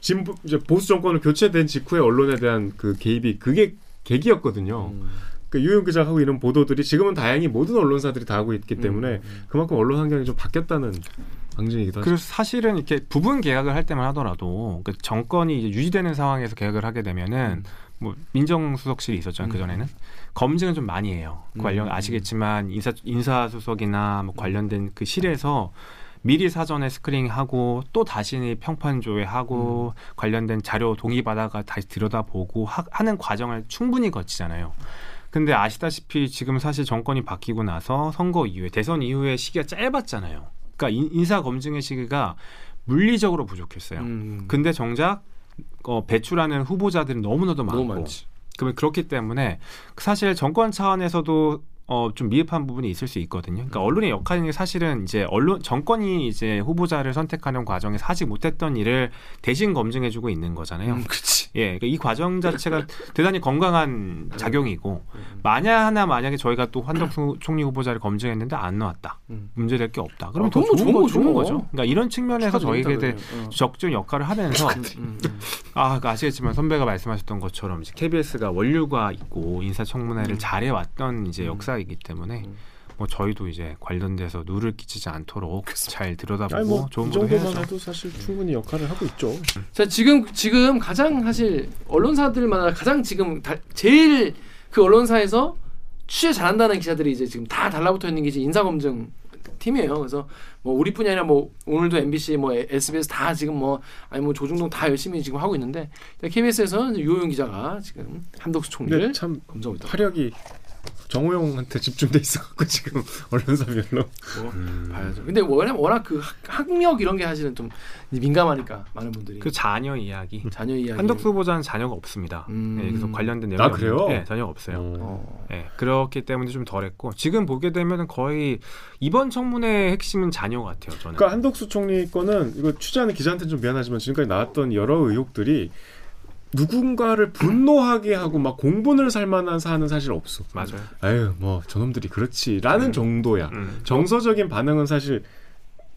[SPEAKER 4] 진보 이제 보수 정권을 교체된 직후에 언론에 대한 그 개입이 그게 계기였거든요.
[SPEAKER 1] 음.
[SPEAKER 4] 그 유영 기자 하고 이런 보도들이 지금은 다행히 모든 언론사들이 다 하고 있기 때문에
[SPEAKER 1] 음.
[SPEAKER 4] 그만큼 언론 환경이 좀 바뀌었다는 방증이기도.
[SPEAKER 2] 그래서 사실은 이렇게 부분 개혁을 할 때만 하더라도 그 정권이 유지되는 상황에서 개혁을 하게 되면은 뭐 민정수석실이 있었잖아요
[SPEAKER 1] 음.
[SPEAKER 2] 그 전에는 검증을 좀 많이 해요. 그 관련
[SPEAKER 1] 음.
[SPEAKER 2] 아시겠지만 인사 인사수석이나 뭐 관련된 그 실에서 미리 사전에 스크링하고 또 다시 평판 조회하고 관련된 자료 동의 받아가 다시 들여다보고 하, 하는 과정을 충분히 거치잖아요. 근데 아시다시피 지금 사실 정권이 바뀌고 나서 선거 이후에 대선 이후에 시기가 짧았잖아요. 그러니까 인, 인사 검증의 시기가 물리적으로 부족했어요.
[SPEAKER 1] 음.
[SPEAKER 2] 근데 정작 어, 배출하는 후보자들은 너무나도 많고
[SPEAKER 1] 너무.
[SPEAKER 2] 그러면 그렇기 때문에 사실 정권 차원에서도 어, 좀 미흡한 부분이 있을 수 있거든요. 그러니까 언론의 역할이 사실은 이제 언론 정권이 이제 후보자를 선택하는 과정에서 하지 못했던 일을 대신 검증해주고 있는 거잖아요.
[SPEAKER 1] 음, 그렇지.
[SPEAKER 2] 예, 그러니까 이 과정 자체가 대단히 건강한 작용이고
[SPEAKER 1] 음.
[SPEAKER 2] 만약 하나 만약에 저희가 또 한덕수 총리 후보자를 검증했는데 안 나왔다,
[SPEAKER 1] 음.
[SPEAKER 2] 문제될 게 없다. 그러면
[SPEAKER 1] 아, 더뭐
[SPEAKER 2] 좋은, 거, 좋은
[SPEAKER 1] 뭐.
[SPEAKER 2] 거죠. 그러니까 이런 측면에서 저희에게 대
[SPEAKER 1] 그래요.
[SPEAKER 2] 적극 역할을 하면서
[SPEAKER 1] 어. 음, 음, 음.
[SPEAKER 2] 아, 그 아시겠지만 선배가 말씀하셨던 것처럼 이제 KBS가 원류가 있고 인사청문회를
[SPEAKER 1] 음.
[SPEAKER 2] 잘해왔던 이제
[SPEAKER 1] 음.
[SPEAKER 2] 역사 이기 때문에
[SPEAKER 1] 음.
[SPEAKER 2] 뭐 저희도 이제 관련돼서 누를 끼치지 않도록 잘 들여다보고
[SPEAKER 4] 아니 뭐이
[SPEAKER 2] 좋은
[SPEAKER 4] 정도만
[SPEAKER 2] 해야죠.
[SPEAKER 4] 해도 사실 충분히 역할을 하고 있죠.
[SPEAKER 1] 자 지금 지금 가장 사실 언론사들마다 가장 지금 다, 제일 그 언론사에서 취재 잘한다는 기자들이 이제 지금 다 달라붙어 있는 게 이제 인사검증 팀이에요. 그래서 뭐 우리뿐이 아니라 뭐 오늘도 MBC 뭐 SBS 다 지금 뭐 아니 뭐 조중동 다 열심히 지금 하고 있는데 KBS에서는 유호영 기자가 지금 한덕수 총리를
[SPEAKER 4] 근데 참
[SPEAKER 1] 검증하고 있다.
[SPEAKER 4] 화력이 정호영한테 집중돼 있어갖고 지금 언론사별로
[SPEAKER 1] 뭐
[SPEAKER 2] 음.
[SPEAKER 1] 봐야죠. 근데 워낙 워낙 그 학, 학력 이런 게 사실은 좀 민감하니까 많은 분들이
[SPEAKER 2] 그 자녀 이야기.
[SPEAKER 1] 자녀 이야기
[SPEAKER 2] 한덕수 후보자는 자녀가 없습니다.
[SPEAKER 1] 음.
[SPEAKER 2] 네, 그래서 관련된
[SPEAKER 4] 아,
[SPEAKER 2] 내용이
[SPEAKER 4] 그래요?
[SPEAKER 2] 없는데, 네, 전혀 없어요.
[SPEAKER 1] 어.
[SPEAKER 2] 네, 그렇기 때문에 좀 덜했고 지금 보게 되면 거의 이번 청문회의 핵심은 자녀 같아요. 저는.
[SPEAKER 4] 그러니까 한덕수 총리 거는 이거 취재하는 기자한테 좀 미안하지만 지금까지 나왔던 여러 의혹들이 누군가를 분노하게 하고 막 공분을 살 만한 사안은 사실 없어.
[SPEAKER 2] 맞아요.
[SPEAKER 4] 아유 뭐 저놈들이 그렇지라는
[SPEAKER 2] 음.
[SPEAKER 4] 정도야.
[SPEAKER 2] 음.
[SPEAKER 4] 정서적인 반응은 사실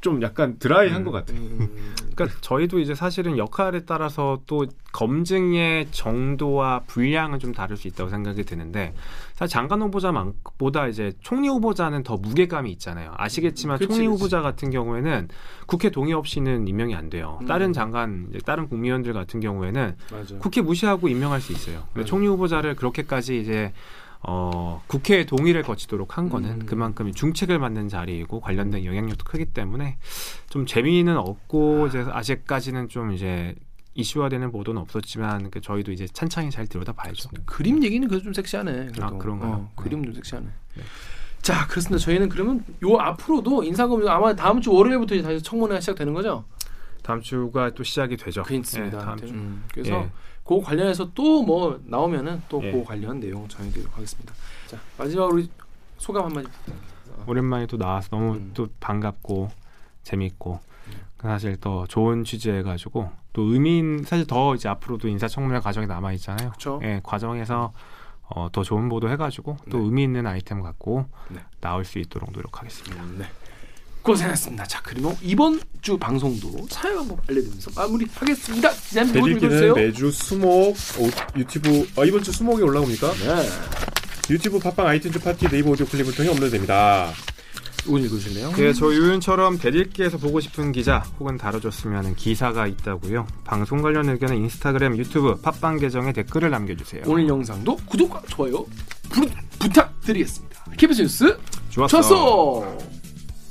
[SPEAKER 4] 좀 약간 드라이한
[SPEAKER 2] 음.
[SPEAKER 4] 것 같아.
[SPEAKER 1] 음.
[SPEAKER 2] 그러니까 저희도 이제 사실은 역할에 따라서 또 검증의 정도와 분량은 좀 다를 수 있다고 생각이 드는데 사실 장관 후보자보다 이제 총리 후보자는 더 무게감이 있잖아요. 아시겠지만
[SPEAKER 1] 그치,
[SPEAKER 2] 총리
[SPEAKER 1] 그치.
[SPEAKER 2] 후보자 같은 경우에는 국회 동의 없이는 임명이 안 돼요.
[SPEAKER 1] 음.
[SPEAKER 2] 다른 장관, 다른 국무위원들 같은 경우에는
[SPEAKER 1] 맞아.
[SPEAKER 2] 국회 무시하고 임명할 수 있어요. 근데. 총리 후보자를 그렇게까지 이제 어, 국회의 동의를 거치도록 한 거는
[SPEAKER 1] 음.
[SPEAKER 2] 그만큼 중책을 맡는 자리이고 관련된 영향력도 크기 때문에 좀 재미는 없고 이제 아직까지는 좀 이제 이슈화되는 보도는 없었지만 그 저희도 이제 찬찬히 잘 들여다봐야죠.
[SPEAKER 1] 그림 얘기는 그래도 좀 섹시하네. 그래도.
[SPEAKER 2] 아, 그런가요?
[SPEAKER 1] 어,
[SPEAKER 2] 네.
[SPEAKER 1] 그림은 좀 섹시하네. 자, 그렇습니다. 저희는 그러면 요 앞으로도 인사검증 아마 다음 주 월요일부터 이제 다시 청문회가 시작되는 거죠?
[SPEAKER 2] 다음 주가 또 시작이 되죠.
[SPEAKER 1] 그렇습니다.
[SPEAKER 2] 예, 다음 주.
[SPEAKER 1] 음, 그래서
[SPEAKER 2] 예.
[SPEAKER 1] 그 관련해서 또 뭐 나오면은 또그
[SPEAKER 2] 예.
[SPEAKER 1] 관련 내용 전해드리도록 하겠습니다. 자, 마지막으로 소감 한마디.
[SPEAKER 2] 오랜만에 또 나와서 너무
[SPEAKER 1] 음.
[SPEAKER 2] 또 반갑고 재밌고 사실 더 좋은 취재 해가지고 또 의미인 사실 더 이제 앞으로도 인사청문회 과정이 남아 있잖아요.
[SPEAKER 1] 그렇죠.
[SPEAKER 2] 예, 과정에서 어, 더 좋은 보도 해가지고 또
[SPEAKER 1] 네.
[SPEAKER 2] 의미 있는 아이템 갖고
[SPEAKER 1] 네.
[SPEAKER 2] 나올 수 있도록 노력하겠습니다.
[SPEAKER 1] 네. 고생했습니다. 자, 그리고 이번 주 방송도 사연 한번 알려드리면서 마무리하겠습니다. 기자님 읽어주세요?
[SPEAKER 5] 매주 수목 오, 유튜브 아, 이번 주 수목이 올라옵니까?
[SPEAKER 1] 네.
[SPEAKER 5] 유튜브 팟빵 아이튠즈 팟티 네이버 오디오 클립을 통해 업로드됩니다.
[SPEAKER 1] 누구 읽어주실래요?
[SPEAKER 2] 예, 저 유윤처럼 댓읽기에서 보고 싶은 기자 혹은 다뤄줬으면 하는 기사가 있다고요. 방송 관련 의견은 인스타그램, 유튜브, 팟빵 계정에 댓글을 남겨주세요.
[SPEAKER 1] 오늘 영상도 구독과 좋아요 부, 부탁드리겠습니다. 크브스 뉴스
[SPEAKER 2] 좋았어.
[SPEAKER 1] 좋았어.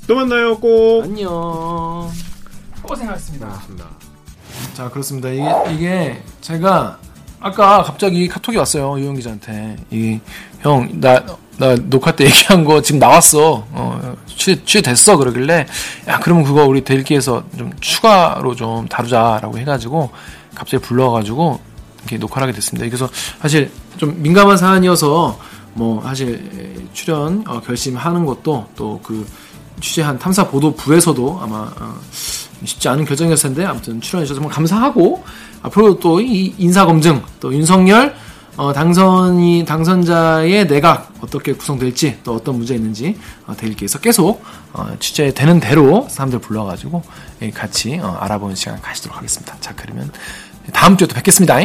[SPEAKER 5] 또 만나요 꼭.
[SPEAKER 1] 안녕. 고생하셨습니다.
[SPEAKER 2] 고맙습니다.
[SPEAKER 1] 자 그렇습니다. 이게 이게 제가 아까 갑자기 카톡이 왔어요 유영 기자한테 이 형 나 나 녹화 때 얘기한 거 지금 나왔어 어 취, 취됐어 그러길래 야 그러면 그거 우리 델기에서 좀 추가로 좀 다루자라고 해가지고 갑자기 불러가지고 이렇게 녹화를 하게 됐습니다. 그래서 사실 좀 민감한 사안이어서 뭐 사실 출연 어, 결심하는 것도 또 그 취재한 탐사 보도 부에서도 아마 어, 쉽지 않은 결정이었을 텐데 아무튼 출연해 주셔서 정말 감사하고 앞으로 또 이 인사 검증 또 윤석열 어, 당선이 당선자의 내각 어떻게 구성될지 또 어떤 문제 있는지 어, 대일기에서 계속 어, 취재되는 대로 사람들 불러가지고 예, 같이 어, 알아보는 시간 가지도록 하겠습니다. 자 그러면 다음 주에 또 뵙겠습니다.